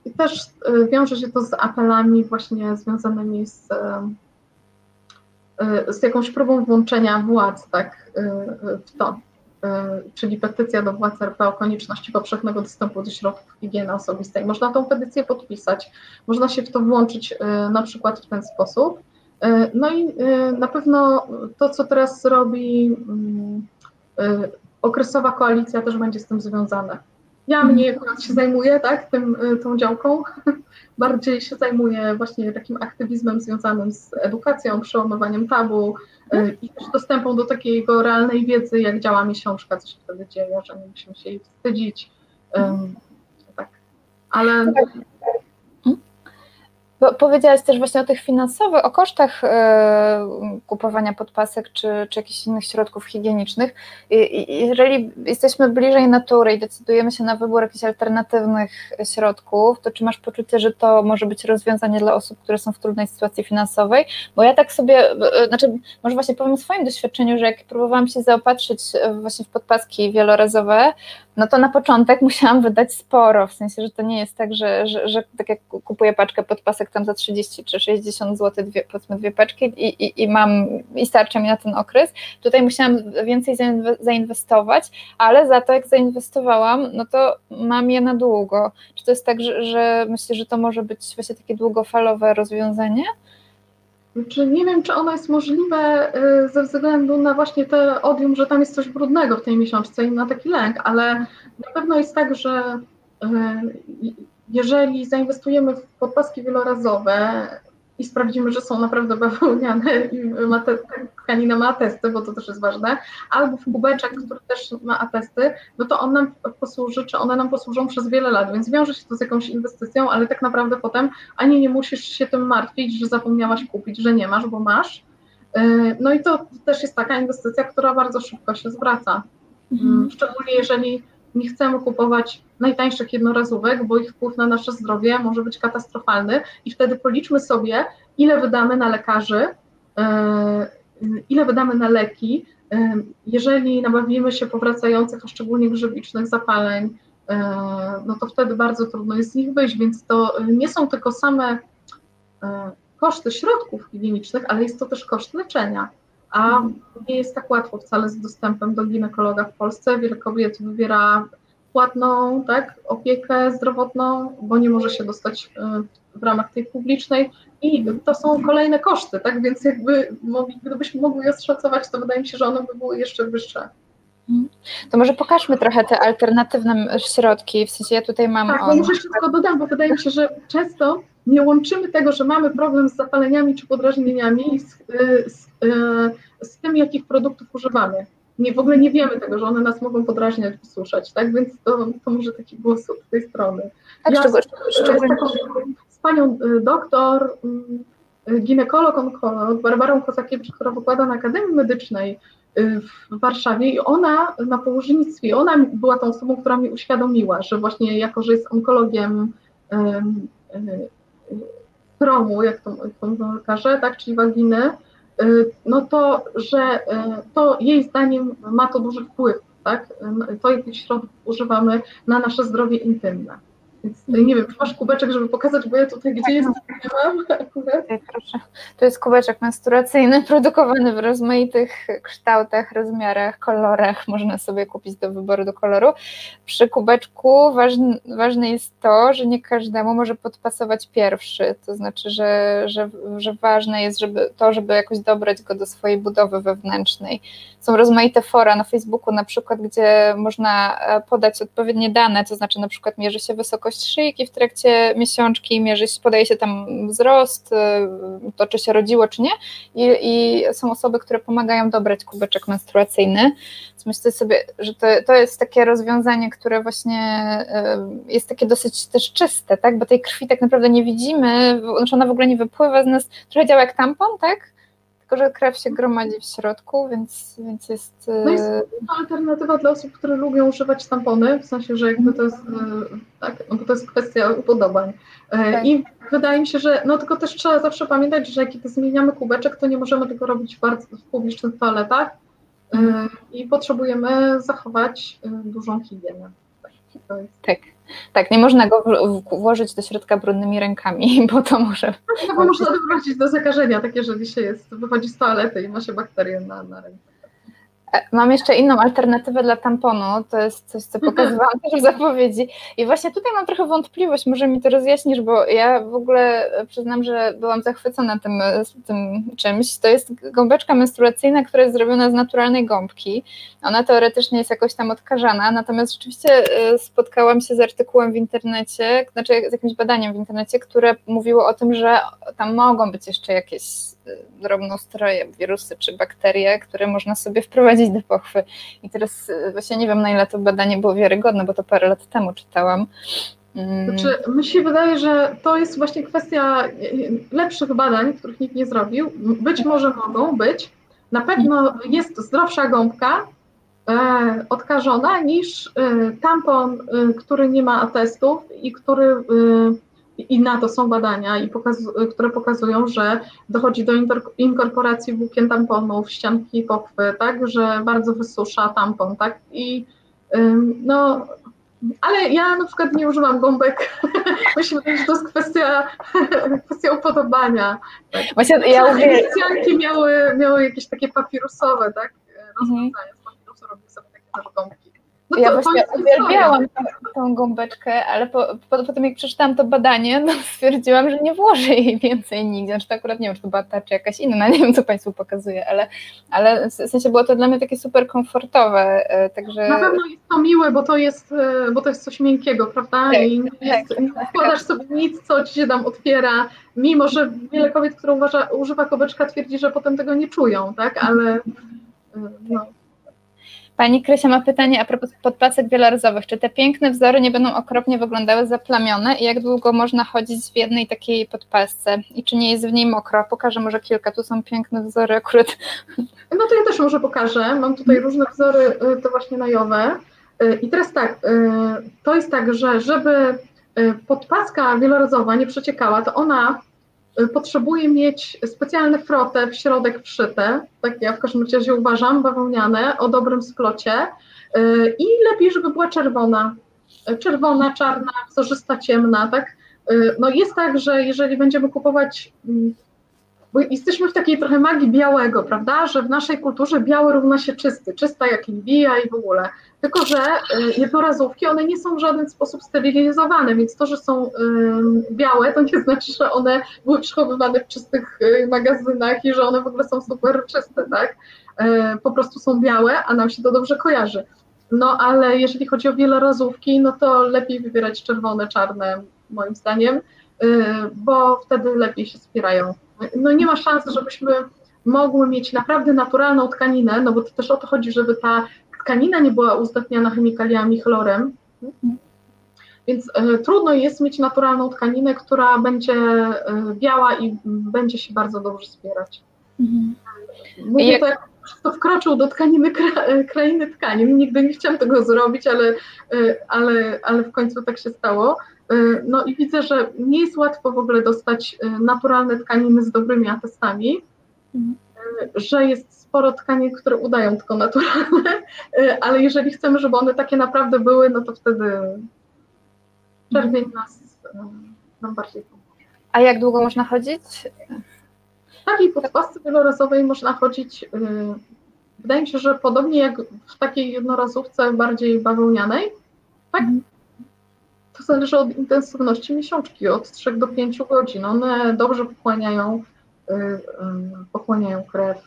i też e, wiąże się to z apelami właśnie związanymi z, e, e, z jakąś próbą włączenia władz tak, w to, czyli petycja do władz RP o konieczności powszechnego dostępu do środków higieny osobistej. Można tą petycję podpisać, można się w to włączyć na przykład w ten sposób. No i na pewno to, co teraz robi mm, okresowa koalicja, też będzie z tym związane ja mniej akurat się zajmuję, tak, tym, y, tą działką. <laughs> Bardziej się zajmuję właśnie takim aktywizmem związanym z edukacją, przełamywaniem tabu y, i też dostępem do takiego realnej wiedzy, jak działa miesiączka, co się wtedy dzieje, że nie musimy się jej wstydzić. Um, tak. Ale bo powiedziałaś też właśnie o tych finansowych, o kosztach e, kupowania podpasek czy, czy jakichś innych środków higienicznych. Jeżeli jesteśmy bliżej natury i decydujemy się na wybór jakichś alternatywnych środków, to czy masz poczucie, że to może być rozwiązanie dla osób, które są w trudnej sytuacji finansowej? Bo ja tak sobie, e, znaczy może właśnie powiem o swoim doświadczeniu, że jak próbowałam się zaopatrzyć właśnie w podpaski wielorazowe, no to na początek <laughs> musiałam wydać sporo, w sensie, że to nie jest tak, że, że, że tak jak kupuję paczkę podpasek tam za 30 czy 60 zł, dwie, powiedzmy dwie paczki i, i, i mam, i starcza mi na ten okres. Tutaj musiałam więcej zainwestować, ale za to jak zainwestowałam, no to mam je na długo. Czy to jest tak, że, że myślę, że to może być właśnie takie długofalowe rozwiązanie? Znaczy, nie wiem, czy ono jest możliwe y, ze względu na właśnie te odium, że tam jest coś brudnego w tej miesiączce i na taki lęk, ale na pewno jest tak, że y, jeżeli zainwestujemy w podpaski wielorazowe i sprawdzimy, że są naprawdę bawełniane i ma te, tkanina ma atesty, bo to też jest ważne, albo w kubeczek, który też ma atesty, no to on nam posłuży, czy one nam posłużą przez wiele lat, więc wiąże się to z jakąś inwestycją, ale tak naprawdę potem ani nie musisz się tym martwić, że zapomniałaś kupić, że nie masz, bo masz. Yy, no i to też jest taka inwestycja, która bardzo szybko się zwraca. Mhm. Szczególnie jeżeli nie chcemy kupować najtańszych jednorazówek, bo ich wpływ na nasze zdrowie może być katastrofalny. I wtedy policzmy sobie, ile wydamy na lekarzy, e, ile wydamy na leki, e, jeżeli nabawimy się powracających, a szczególnie grzybicznych zapaleń, e, no to wtedy bardzo trudno jest z nich wyjść, więc to nie są tylko same koszty środków higienicznych, ale jest to też koszt leczenia a nie jest tak łatwo wcale z dostępem do ginekologa w Polsce. Wiele kobiet wybiera płatną tak, opiekę zdrowotną, bo nie może się dostać y, w ramach tej publicznej i to są kolejne koszty, tak, więc jakby mogli, gdybyśmy mogli je oszacować, to wydaje mi się, że one by były jeszcze wyższe. Mhm. To może pokażmy trochę te alternatywne środki, w sensie ja tutaj mam... Tak, może jeszcze tylko dodam, bo wydaje mi się, że często nie łączymy tego, że mamy problem z zapaleniami czy podrażnieniami z, z, y, z tym, jakich produktów używamy. Nie, w ogóle nie wiemy tego, że one nas mogą podrażniać, wysuszać, tak? Więc to, to może taki głos od tej strony. Tak, ja z, z, taką, z panią y, doktor, mm, ginekolog, onkolog, Barbarą Kozakiewicz, która wykłada na Akademii Medycznej, w Warszawie i ona na położnictwie, ona była tą osobą, która mi uświadomiła, że właśnie jako, że jest onkologiem promu, jak to, jak to mówią lekarze, tak, czyli waginy, no to, że to jej zdaniem ma to duży wpływ, tak, to jakich środków używamy na nasze zdrowie intymne. Więc nie wiem, czy masz kubeczek, żeby pokazać, bo ja tutaj gdzie jest, nie mam <laughs> akurat. Proszę. To jest kubeczek menstruacyjny <laughs> produkowany w rozmaitych kształtach, rozmiarach, kolorach. Można sobie kupić do wyboru do koloru. Przy kubeczku ważne, ważne jest to, że nie każdemu może podpasować pierwszy. To znaczy, że, że, że ważne jest żeby to, żeby jakoś dobrać go do swojej budowy wewnętrznej. Są rozmaite fora na Facebooku na przykład, gdzie można podać odpowiednie dane, to znaczy na przykład mierzy się wysokość wysokość szyjki w trakcie miesiączki, mierzy się, podaje się tam wzrost, y, to czy się rodziło, czy nie. I, I, są osoby, które pomagają dobrać kubeczek menstruacyjny. Myślę sobie, że to, to jest takie rozwiązanie, które właśnie y, jest takie dosyć też czyste, tak? Bo tej krwi tak naprawdę nie widzimy, znaczy ona w ogóle nie wypływa z nas, trochę działa jak tampon, tak? Tylko że krew się gromadzi w środku, więc, więc jest... No jest to alternatywa dla osób, które lubią używać tampony, w sensie, że jakby to jest, e, tak, no bo to jest kwestia upodobań. E, tak. I wydaje mi się, że, no tylko też trzeba zawsze pamiętać, że kiedy zmieniamy kubeczek, to nie możemy tego robić w, bardzo, w publicznych toaletach e, i potrzebujemy zachować dużą higienę. Tak. Tak. Nie można go włożyć do środka brudnymi rękami, <laughs> bo to może. No, bo można doprowadzić do zakażenia, tak jeżeli się jest, wychodzi z toalety i ma się bakterie na, na ręce. E, mam jeszcze inną alternatywę dla tamponu, to jest coś, co pokazywałam też w zapowiedzi. I właśnie tutaj mam trochę wątpliwość, może mi to rozjaśnisz, bo ja w ogóle przyznam, że byłam zachwycona tym, tym czymś. To jest gąbeczka menstruacyjna, która jest zrobiona z naturalnej gąbki. Ona teoretycznie jest jakoś tam odkażana, natomiast rzeczywiście e, spotkałam się z artykułem w internecie, znaczy z jakimś badaniem w internecie, które mówiło o tym, że tam mogą być jeszcze jakieś drobnoustroje, wirusy czy bakterie, które można sobie wprowadzić do pochwy. I teraz e, właśnie nie wiem, na ile to badanie było wiarygodne, bo to parę lat temu czytałam. Mm. Znaczy, mi się wydaje, że to jest właśnie kwestia lepszych badań, których nikt nie zrobił. Być może mogą być. Na pewno jest zdrowsza gąbka e, odkażona niż e, tampon, e, który nie ma atestów i który e, i na to są badania, i pokazu- które pokazują, że dochodzi do inkorporacji włókien tamponów, ścianki pochwy, tak, że bardzo wysusza tampon, tak, i ym, no, ale ja na przykład nie używam gąbek. <laughs> Myślę, że to jest kwestia, <laughs> kwestia upodobania. Tak. Właśnie ja uwielbiam. Ścianki miały, miały jakieś takie papirusowe, tak, rozwiązania. Z papirusu robię sobie takie gąbki. No ja właśnie uwielbiałam tą, tą gąbeczkę, ale po, po, po, tym jak przeczytałam to badanie, <laughs> no stwierdziłam, że nie włożę jej więcej nigdzie. Znaczy to akurat nie wiem, czy to była ta, czy jakaś inna, <laughs> nie wiem, co Państwu pokazuje, ale, ale w sensie było to dla mnie takie super komfortowe, e, także... Na pewno jest to miłe, bo to jest, e, bo to jest coś miękkiego, prawda? Tak, I jest, tak, wkładasz sobie nic, co Ci się tam otwiera, mimo że wiele kobiet, które uważa, używa kobeczka, twierdzi, że potem tego nie czują, tak? Ale e, no... Pani Krysia ma pytanie a propos podpasek wielorazowych. Czy te piękne wzory nie będą okropnie wyglądały zaplamione i jak długo można chodzić w jednej takiej podpasce? I czy nie jest w niej mokro? Pokażę może kilka, tu są piękne wzory akurat. No to ja też może pokażę. Mam tutaj różne wzory, y, to właśnie najowe. Y, I teraz tak, y, to jest tak, że żeby podpaska wielorazowa nie przeciekała, to ona potrzebuje mieć specjalne frotę w środek wszyte, tak ja w każdym razie uważam, bawełniane, o dobrym splocie y, i lepiej, żeby była czerwona, y, czerwona, czarna, wzorzysta, ciemna, tak. No jest tak, że jeżeli będziemy kupować mm, bo jesteśmy w takiej trochę magii białego, prawda, że w naszej kulturze biały równa się czysty, czysta jak liwija i w ogóle. Tylko, że y, jednorazówki, one nie są w żaden sposób sterylizowane, więc to, że są białe, to nie znaczy, że one były przechowywane w czystych y, magazynach i że one w ogóle są super czyste, tak? Y, po prostu są białe, a nam się to dobrze kojarzy. No ale jeżeli chodzi o wielorazówki, no to lepiej wybierać czerwone, czarne, moim zdaniem, bo wtedy lepiej się spierają no nie ma szans, żebyśmy mogły mieć naprawdę naturalną tkaninę, no bo to też o to chodzi, żeby ta tkanina nie była uzdatniana chemikaliami, chlorem. Więc y, trudno jest mieć naturalną tkaninę, która będzie y, biała i będzie się bardzo dobrze spierać. Mhm. Mówię jak... to to wkroczył do tkaniny kra, krainy tkanin. Nigdy nie chciałam tego zrobić, ale, ale, ale w końcu tak się stało. No i widzę, że nie jest łatwo w ogóle dostać naturalne tkaniny z dobrymi atestami, mhm. że jest sporo tkanin, które udają tylko naturalne, <laughs> ale jeżeli chcemy, żeby one takie naprawdę były, no to wtedy czerwień nas, nam bardziej pomoże. A jak długo można chodzić? W takiej podpasce wielorazowej można chodzić, wydaje mi się, że podobnie jak w takiej jednorazówce bardziej bawełnianej, tak? Mhm. To zależy od intensywności miesiączki, od 3 do 5 godzin. One dobrze pochłaniają, pochłaniają krew.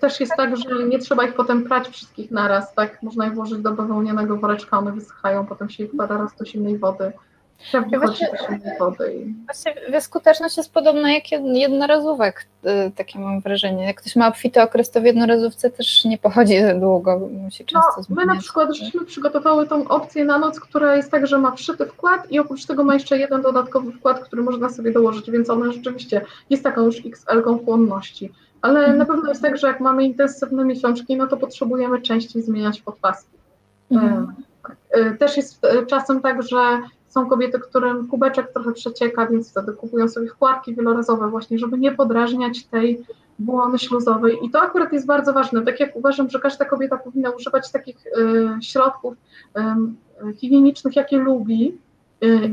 Też jest tak, że nie trzeba ich potem prać wszystkich naraz, tak? Można je włożyć do bawełnianego woreczka, one wysychają, potem się ich wkłada raz do zimnej wody. Wody. I... Właściwie skuteczność jest podobna jak jednorazówek, y, takie mam wrażenie. Jak ktoś ma obfity okres, to w jednorazówce też nie pochodzi za długo, musi często no, zmieniać. My na przykład żeśmy przygotowały tą opcję na noc, która jest tak, że ma wszyty wkład i oprócz tego ma jeszcze jeden dodatkowy wkład, który można sobie dołożyć, więc ona rzeczywiście jest taką już XL-ką chłonności ale mhm. na pewno jest tak, że jak mamy intensywne miesiączki, no to potrzebujemy częściej zmieniać podpaski. Mhm. E, e, też jest e, czasem tak, że są kobiety, którym kubeczek trochę przecieka, więc wtedy kupują sobie wkładki wielorazowe właśnie, żeby nie podrażniać tej błony śluzowej. I to akurat jest bardzo ważne. Tak jak uważam, że każda kobieta powinna używać takich środków higienicznych, jakie lubi,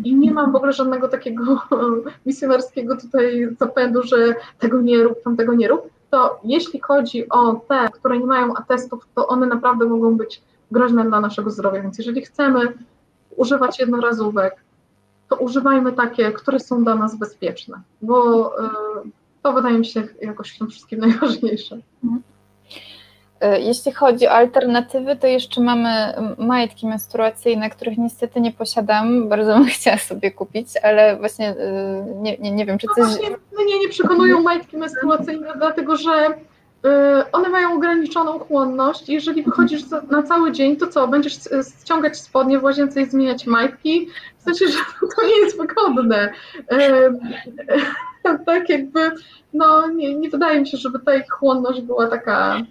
i nie mam w ogóle żadnego takiego <laughs> misjonarskiego tutaj zapędu, że tego nie rób, tam tego nie rób to jeśli chodzi o te, które nie mają atestów, to one naprawdę mogą być groźne dla naszego zdrowia. Więc jeżeli chcemy używać jednorazówek, to używajmy takie, które są dla nas bezpieczne, bo y, to wydaje mi się jakoś w tym wszystkim najważniejsze. E, jeśli chodzi o alternatywy, to jeszcze mamy majtki menstruacyjne, których niestety nie posiadam. Bardzo bym <laughs> chciała sobie kupić, ale właśnie e, nie, nie, nie wiem, czy coś. No właśnie mnie nie przekonują majtki menstruacyjne, dlatego że e, one mają ograniczoną chłonność. Jeżeli wychodzisz na cały dzień, to co? Będziesz ściągać spodnie w łazience i zmieniać majtki? W sensie, <laughs> że to nie jest wygodne. <laughs> Tak jakby, no nie, nie wydaje mi się, żeby ta ich chłonność była taka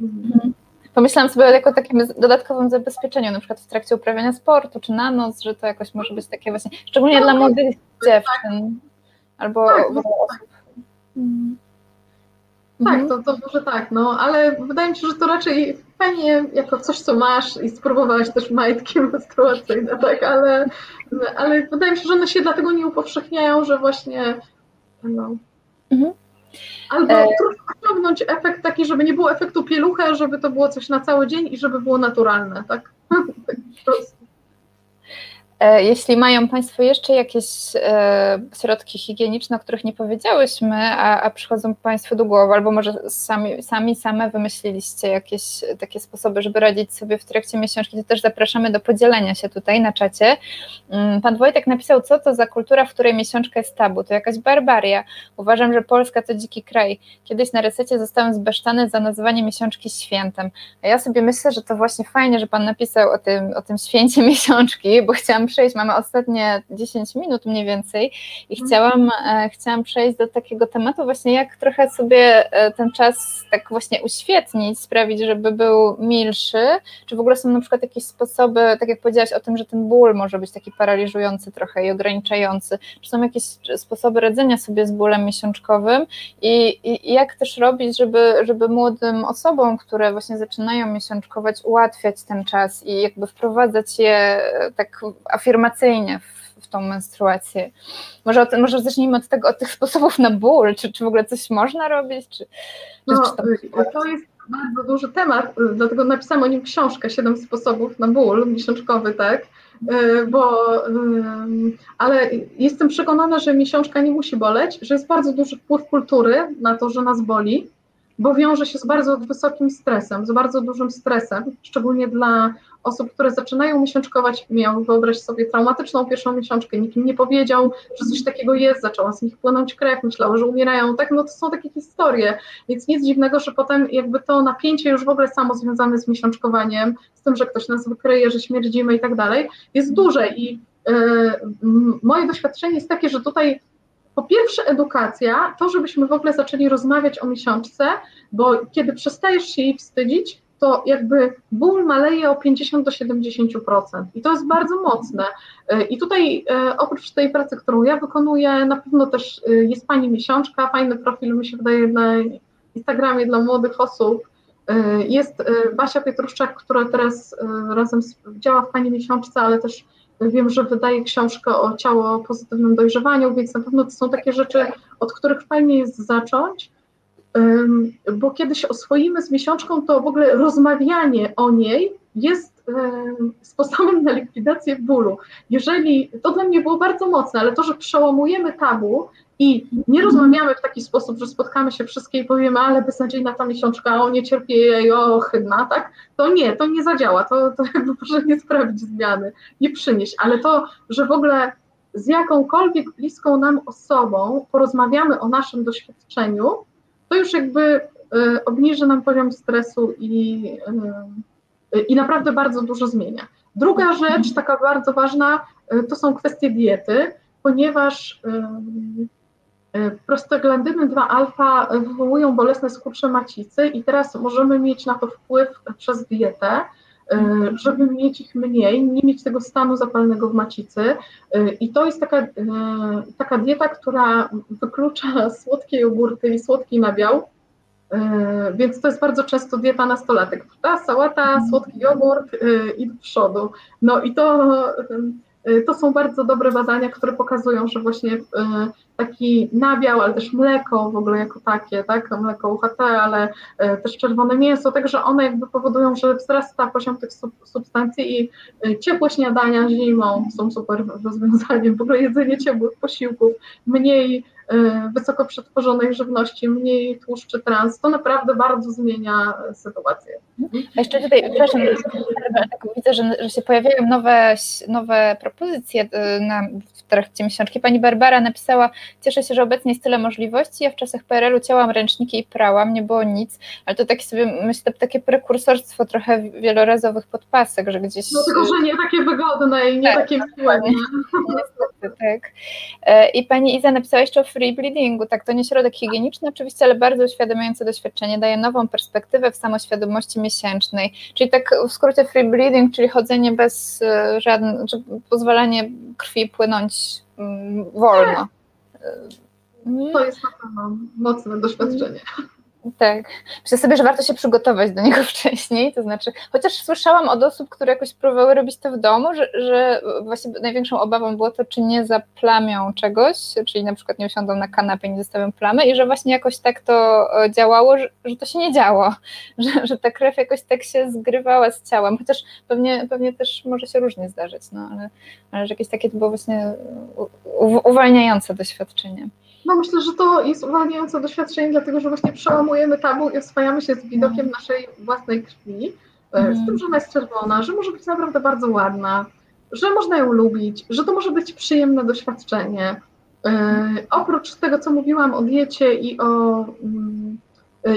Mhm. Pomyślałam sobie jako takim dodatkowym zabezpieczeniu, na przykład w trakcie uprawiania sportu czy na noc, że to jakoś może być takie właśnie, szczególnie no, dla młodych dziewczyn albo tak, no, osób. Mhm. Tak, to, to może tak, no, ale wydaje mi się, że to raczej fajnie jako coś, co masz i spróbowałaś też majtki <laughs> menstruacyjne, tak, ale, ale wydaje mi się, że one się dlatego nie upowszechniają, że właśnie no, mhm. Albo e... trudno osiągnąć efekt taki, żeby nie było efektu pielucha, żeby to było coś na cały dzień i żeby było naturalne, tak? <laughs> tak E, jeśli mają Państwo jeszcze jakieś e, środki higieniczne, o których nie powiedziałyśmy, a, a przychodzą Państwu do głowy, albo może sami, sami same wymyśliliście jakieś takie sposoby, żeby radzić sobie w trakcie miesiączki, to też zapraszamy do podzielenia się tutaj na czacie. Mm, pan Wojtek napisał, co to za kultura, w której miesiączka jest tabu, to jakaś barbaria. Uważam, że Polska to dziki kraj. Kiedyś na resecie zostałem zbesztany za nazywanie miesiączki świętem. A ja sobie myślę, że to właśnie fajnie, że Pan napisał o tym, o tym święcie <laughs> miesiączki, bo chciałam przejść, mamy ostatnie 10 minut mniej więcej i mhm. chciałam, e, chciałam przejść do takiego tematu właśnie, jak trochę sobie e, ten czas tak właśnie uświetnić, sprawić, żeby był milszy, czy w ogóle są na przykład jakieś sposoby, tak jak powiedziałaś o tym, że ten ból może być taki paraliżujący trochę i ograniczający, czy są jakieś sposoby radzenia sobie z bólem miesiączkowym? I, i jak też robić, żeby, żeby młodym osobom, które właśnie zaczynają miesiączkować, ułatwiać ten czas i jakby wprowadzać je e, tak afirmacyjnie w, w tą menstruację. Może, od, może zacznijmy od tego, od tych sposobów na ból, czy, czy w ogóle coś można robić? Czy, no, czy to... to jest bardzo duży temat, dlatego napisałam o nim książkę, Siedem sposobów na ból miesiączkowy, tak? E, bo, ale jestem przekonana, że miesiączka nie musi boleć, że jest bardzo duży wpływ kultury na to, że nas boli, bo wiąże się z bardzo wysokim stresem, z bardzo dużym stresem, szczególnie dla osób, które zaczynają miesiączkować, miały wyobraź sobie traumatyczną pierwszą miesiączkę, nikt im nie powiedział, że coś takiego jest, zaczęła z nich płynąć krew, myślały, że umierają, tak, no to są takie historie, więc nic dziwnego, że potem jakby to napięcie już w ogóle samo związane z miesiączkowaniem, z tym, że ktoś nas wykryje, że śmierdzimy i tak dalej, jest duże i yy, moje doświadczenie jest takie, że tutaj po pierwsze edukacja, to żebyśmy w ogóle zaczęli rozmawiać o miesiączce, bo kiedy przestajesz się jej wstydzić, to jakby ból maleje o 50 do 70%. I to jest bardzo mocne. I tutaj oprócz tej pracy, którą ja wykonuję, na pewno też jest Pani Miesiączka, fajny profil mi się wydaje na Instagramie dla młodych osób. Jest Basia Pietruszczak, która teraz razem działa w Pani Miesiączce, ale też Wiem, że wydaje książkę o ciało pozytywnym dojrzewaniu, więc na pewno to są takie rzeczy, od których fajnie jest zacząć, bo kiedy się oswoimy z miesiączką, to w ogóle rozmawianie o niej jest sposobem na likwidację bólu. Jeżeli, to dla mnie było bardzo mocne, ale to, że przełamujemy tabu i nie rozmawiamy w taki sposób, że spotkamy się wszystkie i powiemy, ale beznadziejna ta miesiączka, o nie cierpię jej, o chydna, tak? To nie, to nie zadziała, to, to jakby <laughs> proszę nie sprawić zmiany, nie przynieść, ale to, że w ogóle z jakąkolwiek bliską nam osobą porozmawiamy o naszym doświadczeniu, to już jakby y, obniży nam poziom stresu i, y, i naprawdę bardzo dużo zmienia. Druga rzecz, taka bardzo ważna, y, to są kwestie diety, ponieważ E, prostaglandyny 2-alfa wywołują bolesne skurcze macicy i teraz możemy mieć na to wpływ przez dietę, e, żeby mieć ich mniej, nie mieć tego stanu zapalnego w macicy. E, I to jest taka, taka dieta, która wyklucza <laughs> słodkie jogurty i słodki nabiał, więc to jest bardzo często dieta nastolatek. Ta sałata, słodki jogurt i do przodu. No i to to są bardzo dobre badania, które pokazują, że właśnie taki nabiał, ale też mleko w ogóle jako takie, tak, mleko UHT, ale y, też czerwone mięso, także one jakby powodują, że wzrasta poziom tych substancji i ciepłe śniadania zimą są super rozwiązaniem, w ogóle jedzenie ciepłych posiłków, mniej wysoko przetworzonej żywności, mniej tłuszczy trans, to naprawdę bardzo zmienia sytuację. A jeszcze tutaj, przepraszam, tak widzę, że, że się pojawiają nowe, nowe propozycje na, w trakcie miesiączki. Pani Barbara napisała, cieszę się, że obecnie jest tyle możliwości, ja w czasach PRL-u ciałam ręczniki i prałam, nie było nic, ale to takie sobie, myślę, takie prekursorstwo trochę wielorazowych podpasek, że gdzieś... No tylko, że nie takie wygodne i nie tak, takie miłe. tak. E, I pani Iza napisała jeszcze o free bleedingu, tak, to nie środek higieniczny oczywiście, ale bardzo uświadamiające doświadczenie, daje nową perspektywę w samoświadomości miesięcznej, czyli tak w skrócie free bleeding, czyli chodzenie bez e, żadnych, czy pozwalanie krwi płynąć mm, wolno. To jest na pewno mocne doświadczenie. Tak. Myślę sobie, że warto się przygotować do niego <laughs> wcześniej, to znaczy, chociaż słyszałam od osób, które jakoś próbowały robić to w domu, że, że właśnie największą obawą było to, czy nie zaplamią czegoś, czyli na przykład nie usiądą na kanapie nie zostawią plamy i że właśnie jakoś tak to e, działało, że, że to się nie działo, <laughs> że, że ta krew jakoś tak się zgrywała z ciałem, chociaż pewnie, pewnie też może się różnie zdarzyć, no ale, ale że jakieś takie to było właśnie uwalniające doświadczenie. No myślę, że to jest uwalniające doświadczenie, dlatego że właśnie przełamujemy tabu i oswajamy się z widokiem mhm. naszej własnej krwi, mm. z tym, że ona jest czerwona, że może być naprawdę bardzo ładna, że można ją lubić, że to może być przyjemne doświadczenie. E, oprócz tego, co mówiłam o diecie i o, mm,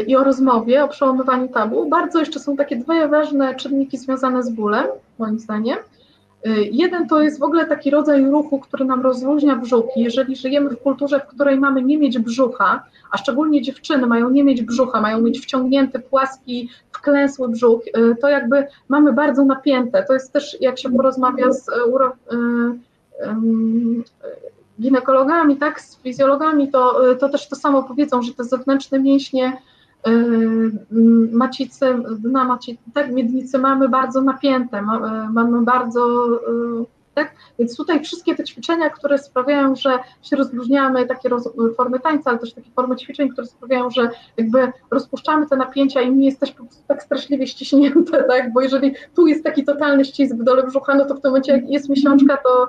i o rozmowie, o przełamywaniu tabu, bardzo jeszcze są takie dwie ważne czynniki związane z bólem, moim zdaniem. Y, jeden to jest w ogóle taki rodzaj ruchu, który nam rozluźnia brzuch. Jeżeli żyjemy w kulturze, w której mamy nie mieć brzucha, a szczególnie dziewczyny mają nie mieć brzucha, mają mieć wciągnięty, płaski, wklęsły brzuch, y, to jakby mamy bardzo napięte. To jest też, jak się porozmawia z y, uro, ginekologami, tak, z fizjologami, to, to też to samo powiedzą, że te zewnętrzne mięśnie macicy, na macicy, tak, miednicy mamy bardzo napięte, yy, mamy bardzo, yy, tak, więc tutaj wszystkie te ćwiczenia, które sprawiają, że się rozluźniamy, takie roz, formy tańca, ale też takie formy ćwiczeń, które sprawiają, że jakby rozpuszczamy te napięcia i nie jesteśmy po prostu tak straszliwie ściśnięte, <laughs> tak, bo jeżeli tu jest taki totalny ścisk w dole brzucha, no to w tym momencie jak jest miesiączka, to,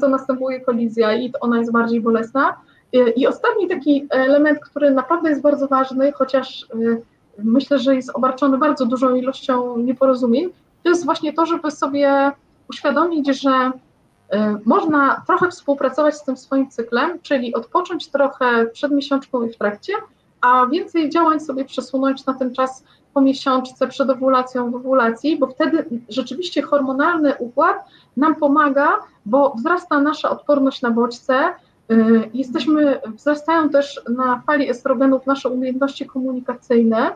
to następuje kolizja i ona jest bardziej bolesna, i ostatni taki element, który naprawdę jest bardzo ważny, chociaż y, myślę, że jest obarczony bardzo dużą ilością nieporozumień, to jest właśnie to, żeby sobie uświadomić, że y, można trochę współpracować z tym swoim cyklem, czyli odpocząć trochę przed miesiączką i w trakcie, a więcej działań sobie przesunąć na ten czas po miesiączce, przed owulacją, w owulacji, bo wtedy rzeczywiście hormonalny układ nam pomaga, bo wzrasta nasza odporność na bodźce, Jesteśmy, wzrastają też na fali estrogenów nasze umiejętności komunikacyjne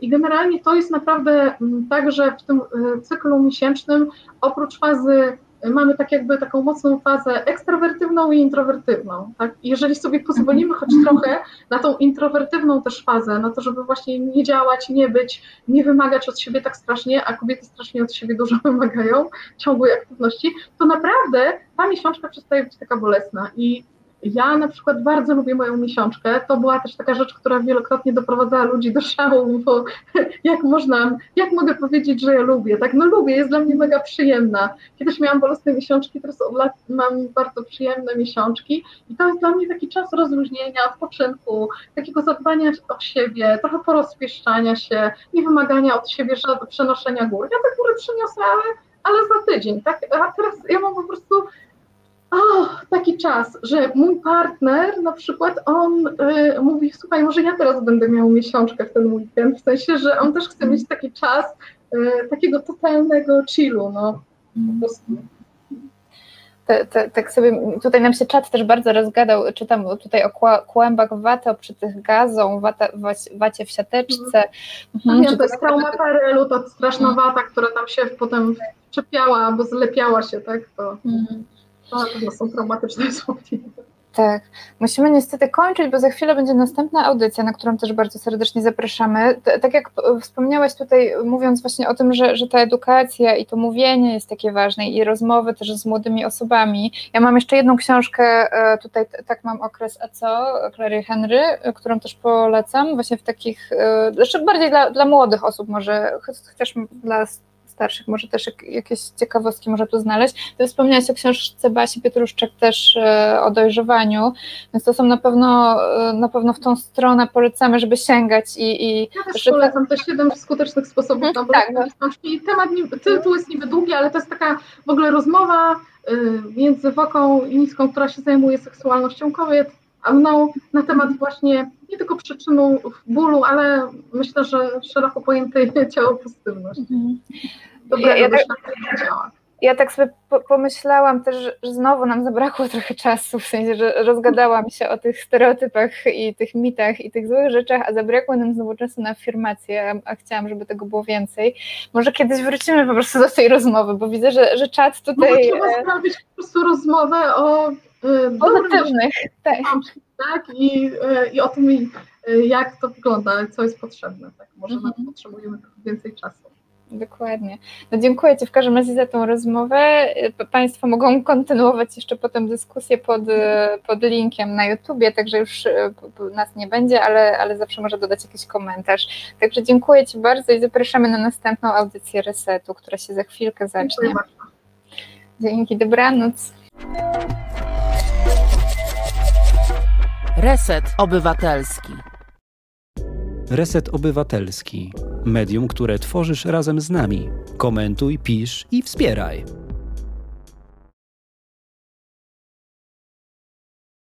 i generalnie to jest naprawdę mm, tak, że w tym cyklu miesięcznym oprócz fazy mamy tak jakby taką mocną fazę ekstrawertywną i introwertywną. Tak? jeżeli sobie pozwolimy choć trochę na tą introwertywną też fazę, na to, żeby właśnie nie działać, nie być, nie wymagać od siebie tak strasznie, a kobiety strasznie od siebie dużo <laughs> wymagają ciągłej aktywności, to naprawdę ta miesiączka przestaje być taka bolesna i ja na przykład bardzo lubię moją miesiączkę. To była też taka rzecz, która wielokrotnie doprowadzała ludzi do szału, bo <laughs> jak można, jak mogę powiedzieć, że ja lubię? Tak, no lubię, jest dla mnie mega przyjemna. Kiedyś miałam bolesne miesiączki, teraz od lat mam bardzo przyjemne miesiączki i to jest dla mnie taki czas rozluźnienia, odpoczynku, takiego zadbania o siebie, trochę porozpieszczania się, nie wymagania od siebie przenoszenia gór. Ja te góry przyniosę, ale, ale za tydzień, tak? A teraz ja mam po prostu o, taki czas, że mój partner na przykład, on y, mówi, słuchaj, może ja teraz będę miał miesiączkę w ten weekend, w sensie, że on też chce mieć taki czas y, takiego totalnego chillu, no, po prostu. Te, te, tak sobie, tutaj nam się czat też bardzo rozgadał, czytam tutaj o kłębach waty, o przytych gazą, wata, wacie w siateczce. Mhm. Mhm. to jest trauma PRL-u, to straszna wata, która tam się potem czepiała albo zlepiała się, tak? To... Mhm. Pewno są traumatyczne <laughs> wspomnienia. Tak, musimy niestety kończyć, bo za chwilę będzie następna audycja, na którą też bardzo serdecznie zapraszamy. Tak jak wspomniałaś tutaj, mówiąc właśnie o tym, że, że ta edukacja i to mówienie jest takie ważne i rozmowy też z młodymi osobami. Ja mam jeszcze jedną książkę, e, tutaj tak mam okres A co, Clary Henry, którą też polecam, właśnie w takich, e, zresztą bardziej dla, dla młodych osób może, chociaż dla starszych, może też jakieś ciekawostki można tu znaleźć. Ty wspomniałaś o książce Basi Pietruszczak też e, o dojrzewaniu, więc to są na pewno, e, na pewno w tą stronę polecamy, żeby sięgać i... i ja też żeby... polecam te siedem skutecznych sposobów na tak, no. Temat, tytuł jest niby długi, ale to jest taka w ogóle rozmowa e, między Woką i Niską, która się zajmuje seksualnością kobiet, mną na temat właśnie nie tylko przyczynu bólu, ale myślę, że szeroko pojętej <laughs> ciało pozytywności. Mhm ja, ja, tak, ja tak sobie po, pomyślałam też, że znowu nam zabrakło trochę czasu, w sensie, że rozgadałam się o tych stereotypach i tych mitach i tych złych rzeczach, a zabrakło nam znowu czasu na afirmację, a chciałam, żeby tego było więcej. Może kiedyś wrócimy po prostu do tej rozmowy, bo widzę, że, że czat tutaj... Może trzeba zrobić po prostu rozmowę o... Yy, Pozytywnych, tak. tak? I, yy, I o tym, yy, jak to wygląda, co jest potrzebne. Tak? Może mm -hmm. potrzebujemy więcej czasu. Dokładnie. No dziękuję Ci w każdym razie za tą rozmowę. Państwo mogą kontynuować jeszcze potem dyskusję pod, pod linkiem na YouTubie, także już e, nas nie będzie, ale, ale zawsze może dodać jakiś komentarz. Także dziękuję Ci bardzo i zapraszamy na następną audycję Resetu, która się za chwilkę zacznie. Dzięki, dobranoc. Reset Obywatelski. Reset Obywatelski. Medium, które tworzysz razem z nami. Komentuj, pisz i wspieraj.